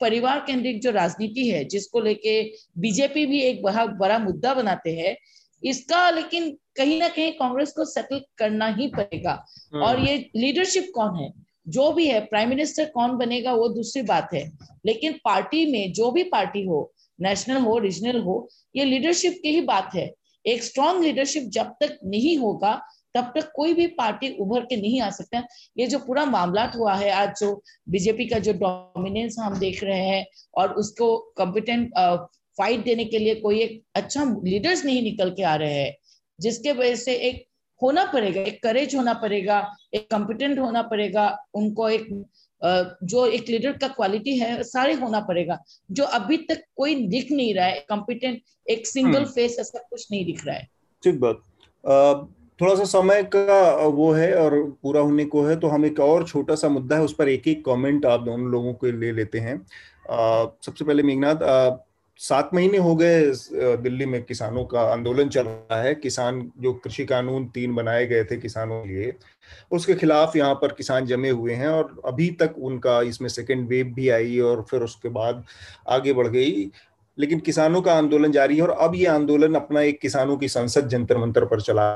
परिवार केंद्रित जो राजनीति है, जिसको लेके बीजेपी भी एक बड़ा बड़ा मुद्दा बनाते हैं इसका लेकिन कहीं ना कहीं कांग्रेस को सेटल करना ही पड़ेगा। हम्म। और ये लीडरशिप कौन है? जो भी है प्राइम मिनिस्टर कौन बनेगा वो दूसरी बात है। लेकिन पार्टी में जो भी पार्टी हो नेशनल हो रीजनल हो ये लीडरशिप की ही बात है। एक स्ट्रॉन्ग लीडरशिप जब तक नहीं होगा तब तक कोई भी पार्टी उभर के नहीं आ सकता। ये जो पूरा मामला हुआ है आज जो बीजेपी का जो डोमिनेंस हम देख रहे हैं और उसको कॉम्पिटेंट फाइट देने के लिए कोई एक अच्छा लीडर्स नहीं निकल के आ रहे हैं जिसके वजह से एक होना पड़ेगा एक करेज होना पड़ेगा एक कॉम्पिटेंट होना पड़ेगा उनको एक जो एक लीडर का क्वालिटी है सारे होना पड़ेगा जो अभी तक कोई दिख नहीं रहा है कॉम्पिटेंट एक सिंगल फेस ऐसा कुछ नहीं दिख रहा है। ठीक बात। थोड़ा सा समय का वो है और पूरा होने को है तो हम एक और छोटा सा मुद्दा है उस पर एक एक कमेंट आप दोनों लोगों को ले लेते हैं। आ, सबसे पहले मेघनाथ सात महीने हो गए दिल्ली में किसानों का आंदोलन चल रहा है। किसान जो कृषि कानून तीन बनाए गए थे किसानों के लिए, उसके खिलाफ यहाँ पर किसान जमे हुए हैं और अभी तक उनका इसमें सेकेंड वेव भी आई और फिर उसके बाद आगे बढ़ गई। लेकिन किसानों का आंदोलन जारी है और अब ये आंदोलन अपना एक किसानों की संसद जंतर मंतर पर चला।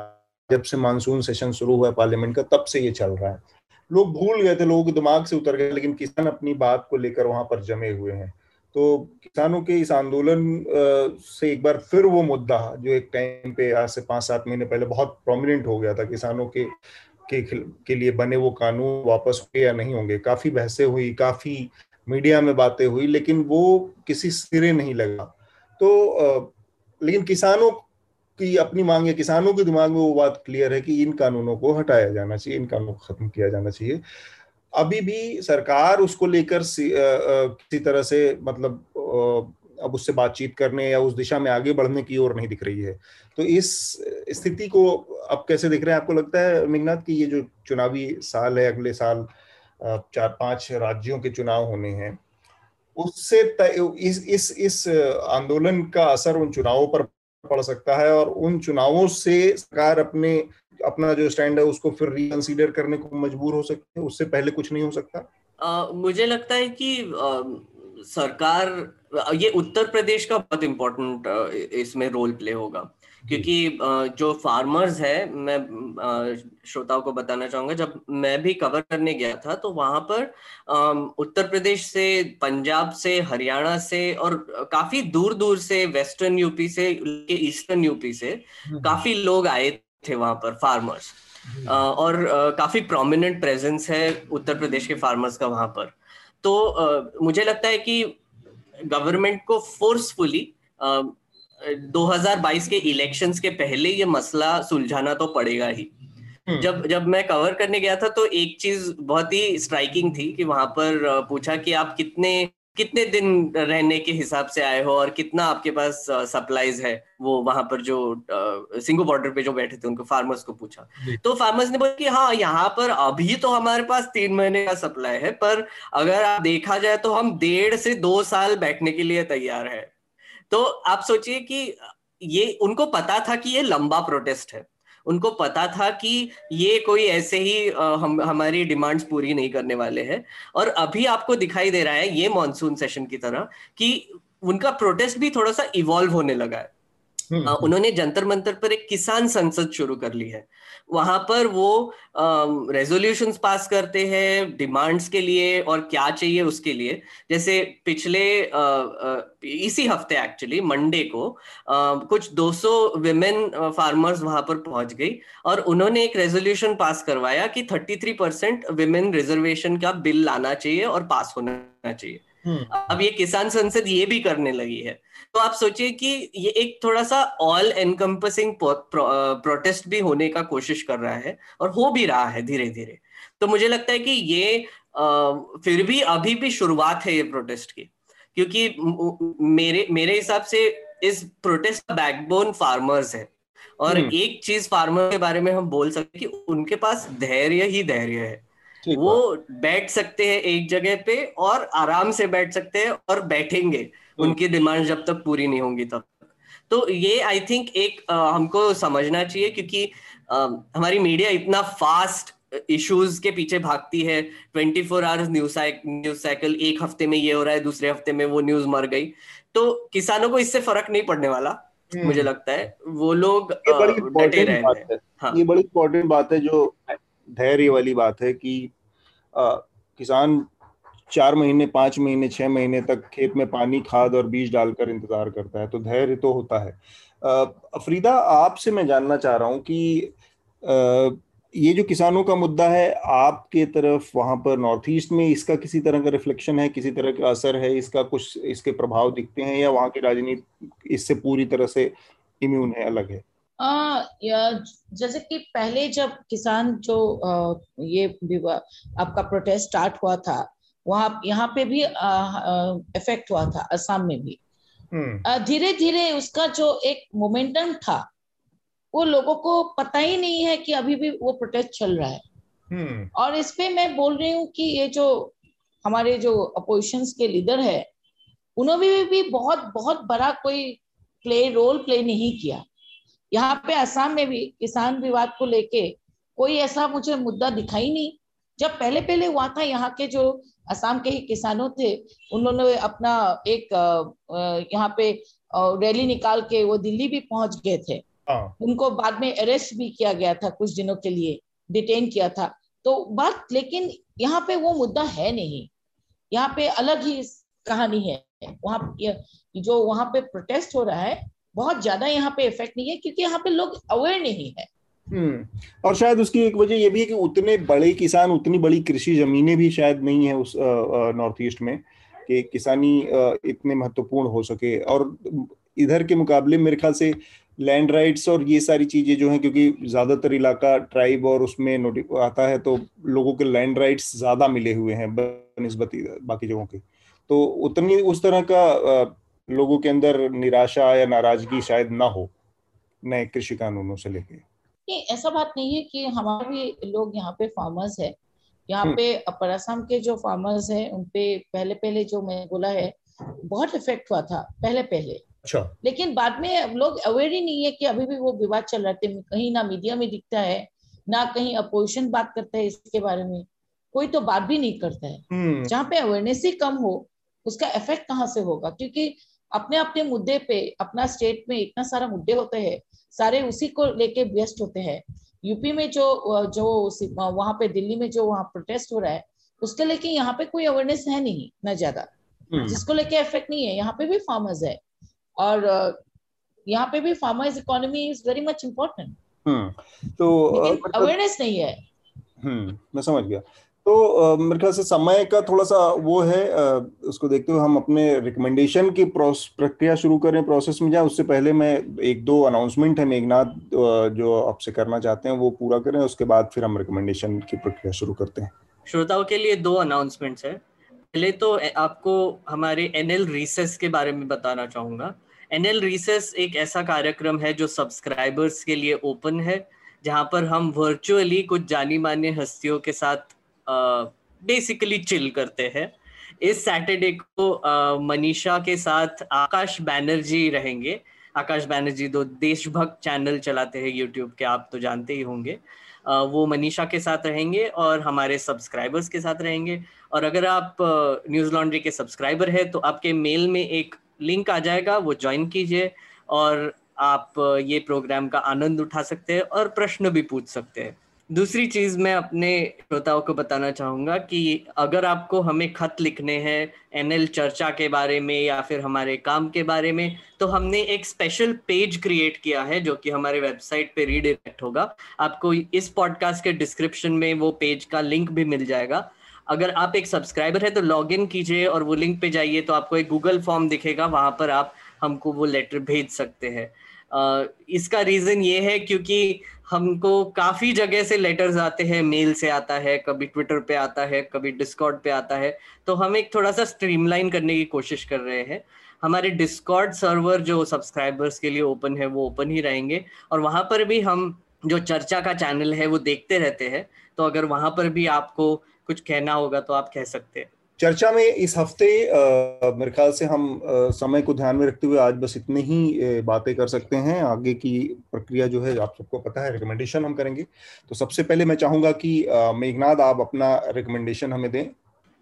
जब से मानसून सेशन शुरू हुआ पार्लियामेंट का, तब से ये चल रहा है। लोग भूल गए थे, लोगों के दिमाग से उतर गए, लेकिन किसान अपनी बात को लेकर वहाँ पर जमे हुए हैं। तो किसानों के इस आंदोलन से एक बार फिर वो मुद्दा जो एक टाइम पे आज से पाँच सात महीने पहले बहुत प्रोमिनेंट हो गया था किसानों के के के लिए बने वो कानून वापस हुए या नहीं होंगे। काफ़ी बहसें हुई, काफ़ी मीडिया में बातें हुई, लेकिन वो किसी सिरे नहीं लगा। तो लेकिन किसानों की अपनी मांग है किसानों के दिमाग में वो बात क्लियर है कि इन कानूनों को हटाया जाना चाहिए, इन कानूनों को खत्म किया जाना चाहिए। अभी भी सरकार उसको लेकर किसी तरह से मतलब अब उससे बातचीत करने या उस दिशा में आगे बढ़ने की ओर नहीं दिख रही है। तो इस स्थिति को अब कैसे दिख रहे हैं? आपको लगता है मिगनाथ की ये जो चुनावी साल है, अगले साल चार पाँच राज्यों के चुनाव होने हैं, उससे इस इस इस आंदोलन का असर उन चुनावों पर पड़ सकता है और उन चुनावों से सरकार अपने अपना जो स्टैंड है उसको फिर रिकंसीडर करने को मजबूर हो सकते हैं उससे पहले कुछ नहीं हो सकता आ, मुझे लगता है कि आ, सरकार ये उत्तर प्रदेश का बहुत इम्पोर्टेंट इसमें रोल प्ले होगा क्योंकि जो फार्मर्स है मैं श्रोताओं को बताना चाहूँगा जब मैं भी कवर करने गया था तो वहाँ पर उत्तर प्रदेश से पंजाब से हरियाणा से और काफ़ी दूर दूर से वेस्टर्न यूपी से ईस्टर्न यूपी से हम्म। काफ़ी लोग आए थे वहाँ पर फार्मर्स और काफ़ी प्रोमिनेंट प्रेजेंस है उत्तर प्रदेश के फार्मर्स का वहाँ पर. तो मुझे लगता है कि गवर्नमेंट को फोर्सफुली 2022 के इलेक्शंस के पहले ये मसला सुलझाना तो पड़ेगा ही. हम्म। जब जब मैं कवर करने गया था तो एक चीज़ बहुत ही स्ट्राइकिंग थी कि वहाँ पर पूछा कि आप कितने कितने दिन रहने के हिसाब से आए हो और कितना आपके पास सप्लाईज है? वो वहाँ पर जो सिंगू बॉर्डर पे जो बैठे थे उनको फार्मर्स को पूछा। तो फार्मर्स ने बोला कि हाँ यहाँ पर अभी तो हमारे पास तीन महीने का सप्लाई है पर अगर आप देखा जाए तो हम डेढ़ से दो साल बैठने के लिए तैयार है। तो आप सोचिए कि ये उनको पता था कि ये लंबा प्रोटेस्ट है। उनको पता था कि ये कोई ऐसे ही हम हमारी डिमांड्स पूरी नहीं करने वाले हैं। और अभी आपको दिखाई दे रहा है ये मानसून सेशन की तरह कि उनका प्रोटेस्ट भी थोड़ा सा इवॉल्व होने लगा है। हम्म, हम्म। उन्होंने जंतर मंतर पर एक किसान संसद शुरू कर ली है। वहाँ पर वो रेजोल्यूशंस पास करते हैं डिमांड्स के लिए और क्या चाहिए उसके लिए जैसे पिछले आ, इसी हफ़्ते एक्चुअली मंडे को कुछ 200 विमेन फार्मर्स वहाँ पर पहुँच गई और उन्होंने एक रेजोल्यूशन पास करवाया कि 33 परसेंट विमेन रिजर्वेशन का बिल लाना चाहिए और पास होना चाहिए। अब ये किसान संसद ये भी करने लगी है। तो आप सोचिए कि ये एक थोड़ा सा ऑल एनकम्पसिंग प्रोटेस्ट भी होने का कोशिश कर रहा है और हो भी रहा है धीरे धीरे तो मुझे लगता है कि ये आ, फिर भी अभी भी शुरुआत है ये प्रोटेस्ट की। क्योंकि मेरे मेरे हिसाब से इस प्रोटेस्ट का बैकबोन फार्मर्स है। और हम्म। एक चीज़ फार्मर के बारे में हम बोल सकते कि उनके पास धैर्य ही धैर्य है। वो बैठ सकते हैं एक जगह पे और आराम से बैठ सकते हैं और बैठेंगे। हम्म। उनकी डिमांड जब तक पूरी नहीं होंगी तब तक। तो ये आई थिंक एक आ, हमको समझना चाहिए क्योंकि आ, हमारी मीडिया इतना फास्ट इश्यूज़ के पीछे भागती है। Twenty four hours news news cycle एक हफ़्ते में ये हो रहा है दूसरे हफ़्ते में वो न्यूज़ मर गई। तो किसानों को इससे फ़र्क नहीं पड़ने वाला हम्म। मुझे लगता है। वो लोग डटे रहे हाँ. ये बड़ी इंपॉर्टेंट बात है जो धैर्य वाली बात है कि आ, किसान चार महीने पाँच महीने छह महीने तक खेत में पानी खाद और बीज डालकर इंतज़ार करता है तो धैर्य तो होता है। अफरीदा आपसे मैं जानना चाह रहा हूँ कि आ, ये जो किसानों का मुद्दा है आपके तरफ़ वहाँ पर नॉर्थ ईस्ट में इसका किसी तरह का रिफ्लेक्शन है किसी तरह का असर है इसका कुछ इसके प्रभाव दिखते हैं या वहाँ की राजनीति इससे पूरी तरह से इम्यून है अलग है? आ, या जैसे कि पहले जब किसान जो आ, ये आपका प्रोटेस्ट स्टार्ट हुआ था वहाँ यहाँ पे भी इफ़ेक्ट हुआ था असम में भी हम्म। धीरे धीरे उसका जो एक मोमेंटम था वो लोगों को पता ही नहीं है कि अभी भी वो प्रोटेस्ट चल रहा है हम्म। और इस पे मैं बोल रही हूँ कि ये जो हमारे जो अपोजिशन के लीडर है उन्होंने भी, भी बहुत बहुत बड़ा कोई प्ले रोल प्ले नहीं किया यहाँ पे असम में भी किसान विवाद को लेके कोई ऐसा मुझे मुद्दा दिखाई नहीं। जब पहले पहले हुआ था यहाँ के जो असम के ही किसानों थे उन्होंने अपना एक यहाँ पे रैली निकाल के वो दिल्ली भी पहुँच गए थे। हाँ। उनको बाद में अरेस्ट भी किया गया था कुछ दिनों के लिए डिटेन किया था। तो बात लेकिन यहाँ पे वो मुद्दा है नहीं। यहाँ पे अलग ही कहानी है। वहाँ जो वहाँ पे प्रोटेस्ट हो रहा है बहुत ज़्यादा यहाँ पे इफ़ेक्ट नहीं है, क्योंकि यहाँ पे लोग अवेयर नहीं है। हम्म और शायद उसकी एक वजह ये भी है कि उतने बड़े किसान, उतनी बड़ी कृषि जमीनें भी शायद नहीं है उस नॉर्थ ईस्ट में, कि किसानी इतने महत्वपूर्ण हो सके। और इधर के मुकाबले मेरे ख्याल से लैंड राइट्स और ये सारी चीज़ें जो हैं, क्योंकि ज़्यादातर इलाका ट्राइब और उसमें आता है तो लोगों के लैंड राइट्स ज़्यादा मिले हुए हैं बनस्बती बाकी जगहों के। तो उतनी उस तरह का लोगों के अंदर निराशा या नाराज़गी शायद ना हो नए कृषि कानूनों से लेके। नहीं ऐसा बात नहीं है कि हमारे भी लोग यहाँ पे फार्मर्स है। यहाँ हम्म। पे अपर असम के जो फार्मर्स है उनपे पहले पहले जो मैं बोला है बहुत इफ़ेक्ट हुआ था पहले पहले अच्छा। लेकिन बाद में लोग अवेयर ही नहीं है कि अभी भी वो विवाद चल रहे थे कहीं ना मीडिया में दिखता है ना कहीं अपोजिशन बात करता है इसके बारे में। कोई तो बात भी नहीं करता है। हम्म। जहाँ पे अवेयरनेस ही कम हो उसका इफ़ेक्ट कहाँ से होगा? क्योंकि अपने अपने मुद्दे पे अपना स्टेट में इतना सारा मुद्दे होते हैं सारे उसी को लेके व्यस्त होते हैं। यूपी में जो जो वहाँ पे दिल्ली में जो वहाँ प्रोटेस्ट हो रहा है उसके लेके यहाँ पे कोई अवेयरनेस है नहीं ना ज़्यादा। हम्म। जिसको लेके इफ़ेक्ट नहीं है यहाँ पे भी फार्मर्स है। और यहाँ पे भी farmers economy is very much important तो अ, लेकिन मतलब अवेयरनेस नहीं है। हम्म मैं समझ गया। तो मेरे ख्याल से समय का थोड़ा सा वो है उसको देखते हुए हम अपने रिकमेंडेशन की प्रक्रिया शुरू करें प्रोसेस में जाए उससे पहले मैं एक दो अनाउंसमेंट है मेघनाथ जो आपसे करना चाहते हैं, वो पूरा करें, उसके बाद फिर हम रिकमेंडेशन की प्रक्रिया शुरू करते हैं। श्रोताओं के लिए दो अनाउंसमेंट्स है। पहले तो आपको हमारे एनएल रिसेस के बारे में बताना चाहूँगा। एनएल रिसेस एक ऐसा कार्यक्रम है जो सब्सक्राइबर्स के लिए ओपन है, जहाँ पर हम वर्चुअली कुछ जानी मानी हस्तियों के साथ बेसिकली चिल करते हैं। इस सैटरडे को मनीषा के साथ आकाश बैनर्जी रहेंगे। आकाश बैनर्जी दो देशभक्त चैनल चलाते हैं यूट्यूब के, आप तो जानते ही होंगे। वो मनीषा के साथ रहेंगे और हमारे सब्सक्राइबर्स के साथ रहेंगे। और अगर आप न्यूज़ लॉन्ड्री के सब्सक्राइबर है तो आपके मेल में एक लिंक आ जाएगा, वो ज्वाइन कीजिए और आप ये प्रोग्राम का आनंद उठा सकते हैं और प्रश्न भी पूछ सकते हैं। दूसरी चीज़ मैं अपने श्रोताओं को बताना चाहूँगा कि अगर आपको हमें खत लिखने हैं, एनएल चर्चा के बारे में या फिर हमारे काम के बारे में तो हमने एक स्पेशल पेज क्रिएट किया है जो कि हमारे वेबसाइट पे रीडायरेक्ट होगा। आपको इस पॉडकास्ट के डिस्क्रिप्शन में वो पेज का लिंक भी मिल जाएगा। अगर आप एक सब्सक्राइबर है तो लॉग इन कीजिए और वो लिंक पे जाइए तो आपको एक गूगल फॉर्म दिखेगा, वहाँ पर आप हमको वो लेटर भेज सकते हैं। इसका रीजन ये है क्योंकि हमको काफ़ी जगह से लेटर्स आते हैं मेल से आता है, कभी ट्विटर पे आता है, कभी डिस्कॉर्ड पे आता है। तो हम एक थोड़ा सा स्ट्रीमलाइन करने की कोशिश कर रहे हैं। हमारे डिस्कॉर्ड सर्वर जो सब्सक्राइबर्स के लिए ओपन है, वो ओपन ही रहेंगे। और वहाँ पर भी हम जो चर्चा का चैनल है, वो देखते रहते हैं। तो अगर वहाँ पर भी आपको कुछ कहना होगा तो आप कह सकते हैं। चर्चा में इस हफ़्ते मेरे ख्याल से हम समय को ध्यान में रखते हुए आज बस इतने ही बातें कर सकते हैं। आगे की प्रक्रिया जो है, आप सबको पता है रिकमेंडेशन हम करेंगे। तो सबसे पहले मैं चाहूँगा कि मेघनाथ आप अपना रिकमेंडेशन हमें दें।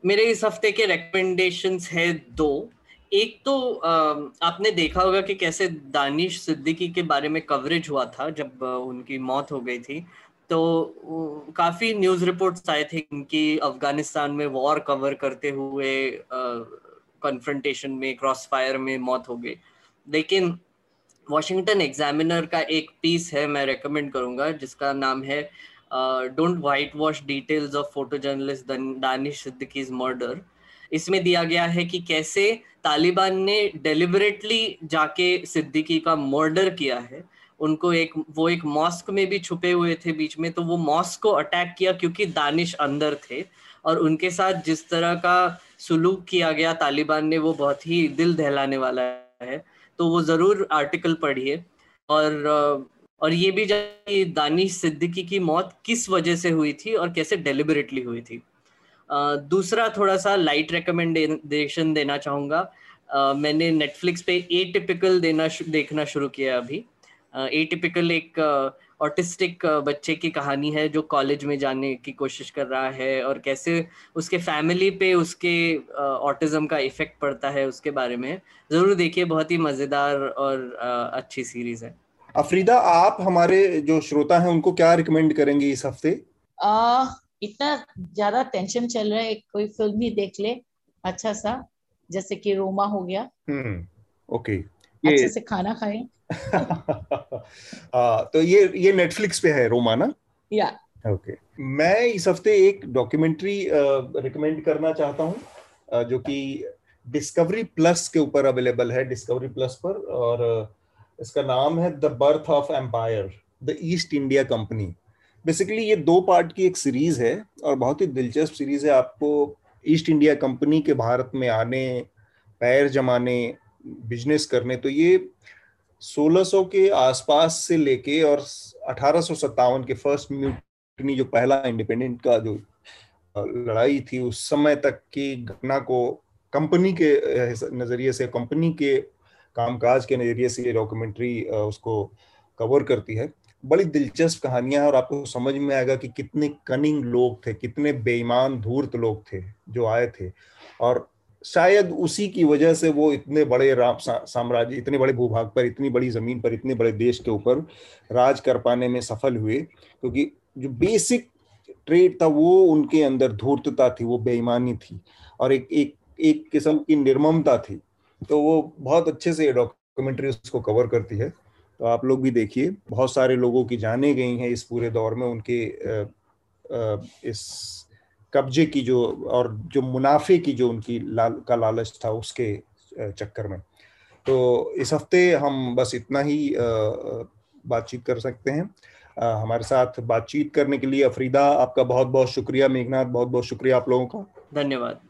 मेरे इस हफ़्ते के रिकमेंडेशन है दो। एक तो आपने देखा होगा कि कैसे दानिश सिद्दीकी के बारे में कवरेज हुआ था जब उनकी मौत हो गई थी। तो काफ़ी न्यूज़ रिपोर्ट्स आए थे कि अफ़गानिस्तान में वॉर कवर करते हुए कन्फ्रंटेशन में क्रॉस फायर में मौत हो गई। लेकिन वॉशिंगटन एग्जामिनर का एक पीस है, मैं रेकमेंड करूँगा, जिसका नाम है don't whitewash details of photo journalist Danish Siddiqui's murder इसमें दिया गया है कि कैसे तालिबान ने डेलिबरेटली जाके सिद्दीकी का मर्डर किया है। उनको एक, वो एक मॉस्क में भी छुपे हुए थे बीच में तो वो मॉस्क को अटैक किया क्योंकि दानिश अंदर थे। और उनके साथ जिस तरह का सुलूक किया गया तालिबान ने, वो बहुत ही दिल दहलाने वाला है। तो वो ज़रूर आर्टिकल पढ़िए। और और ये भी जानिए दानिश सिद्दीकी की मौत किस वजह से हुई थी और कैसे डेलिबरेटली हुई थी। दूसरा थोड़ा सा लाइट रिकमेंडेशन देना चाहूँगा। मैंने नेटफ्लिक्स पे ए टिपिकल देना देखना शुरू किया अभी। ए टिपिकल एक ऑटिस्टिक बच्चे की कहानी है जो कॉलेज में जाने की कोशिश कर रहा है और कैसे उसके फैमिली पे उसके ऑटिज्म का इफ़ेक्ट पड़ता है उसके बारे में। ज़रूर देखिए बहुत ही मज़ेदार और अच्छी सीरीज़ है। अफरीदा आप हमारे जो श्रोता हैं उनको क्या रिकमेंड करेंगे इस हफ़्ते? आ, इतना ज़्यादा टेंशन चल रहा है कोई फ़िल्म ही देख ले अच्छा सा जैसे कि रोमा हो गया। हम्म ओके। अच्छे से खाना खाएँ। हाँ तो ये ये नेटफ्लिक्स पे है रोमा ना या। ओके। मैं इस हफ़्ते एक डॉक्यूमेंट्री रिकमेंड करना चाहता हूँ जो कि डिस्कवरी प्लस के ऊपर अवेलेबल है डिस्कवरी प्लस पर और इसका नाम है the birth of empire the East India company basically ये दो पार्ट की एक सीरीज़ है और बहुत ही दिलचस्प सीरीज़ है। आपको ईस्ट इंडिया कंपनी के भारत में आने पैर जमाने बिज़नेस करने तो ये 1600 के आसपास से लेके और अठारह सौ सत्तावन के फ़र्स्ट म्यूटनी जो पहला इंडिपेंडेंट का जो लड़ाई थी, उस समय तक की घटना को कंपनी के नज़रिए से, कंपनी के कामकाज के नज़रिए से ये डॉक्यूमेंट्री उसको कवर करती है। बड़ी दिलचस्प कहानियाँ और आपको समझ में आएगा कि कितने कनिंग लोग थे, कितने बेईमान, धूर्त लोग थे जो आए थे। और शायद उसी की वजह से वो इतने बड़े राम साम्राज्य इतने बड़े भूभाग पर इतनी बड़ी ज़मीन पर इतने बड़े देश के ऊपर राज कर पाने में सफल हुए क्योंकि जो बेसिक ट्रेड था वो उनके अंदर धूर्तता थी वो बेईमानी थी और एक एक एक किस्म की निर्ममता थी। तो वो बहुत अच्छे से डॉक्यूमेंट्री उसको कवर करती है। तो आप लोग भी देखिए बहुत सारे लोगों की जाने गई हैं इस पूरे दौर में उनके आ, आ, इस कब्जे की जो और जो मुनाफे की जो उनकी लाल का लालच था उसके चक्कर में। तो इस हफ़्ते हम बस इतना ही बातचीत कर सकते हैं। हमारे साथ बातचीत करने के लिए अफरीदा आपका बहुत बहुत शुक्रिया। मेघनाथ बहुत बहुत शुक्रिया आप लोगों का। धन्यवाद।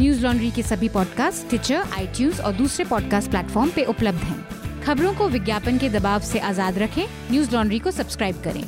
न्यूज़ लॉन्ड्री के सभी पॉडकास्ट ट्विटर आई और दूसरे पॉडकास्ट प्लेटफॉर्म पे उपलब्ध हैं। खबरों को विज्ञापन के दबाव से आज़ाद रखें। न्यूज़ लॉन्ड्री को सब्सक्राइब करें।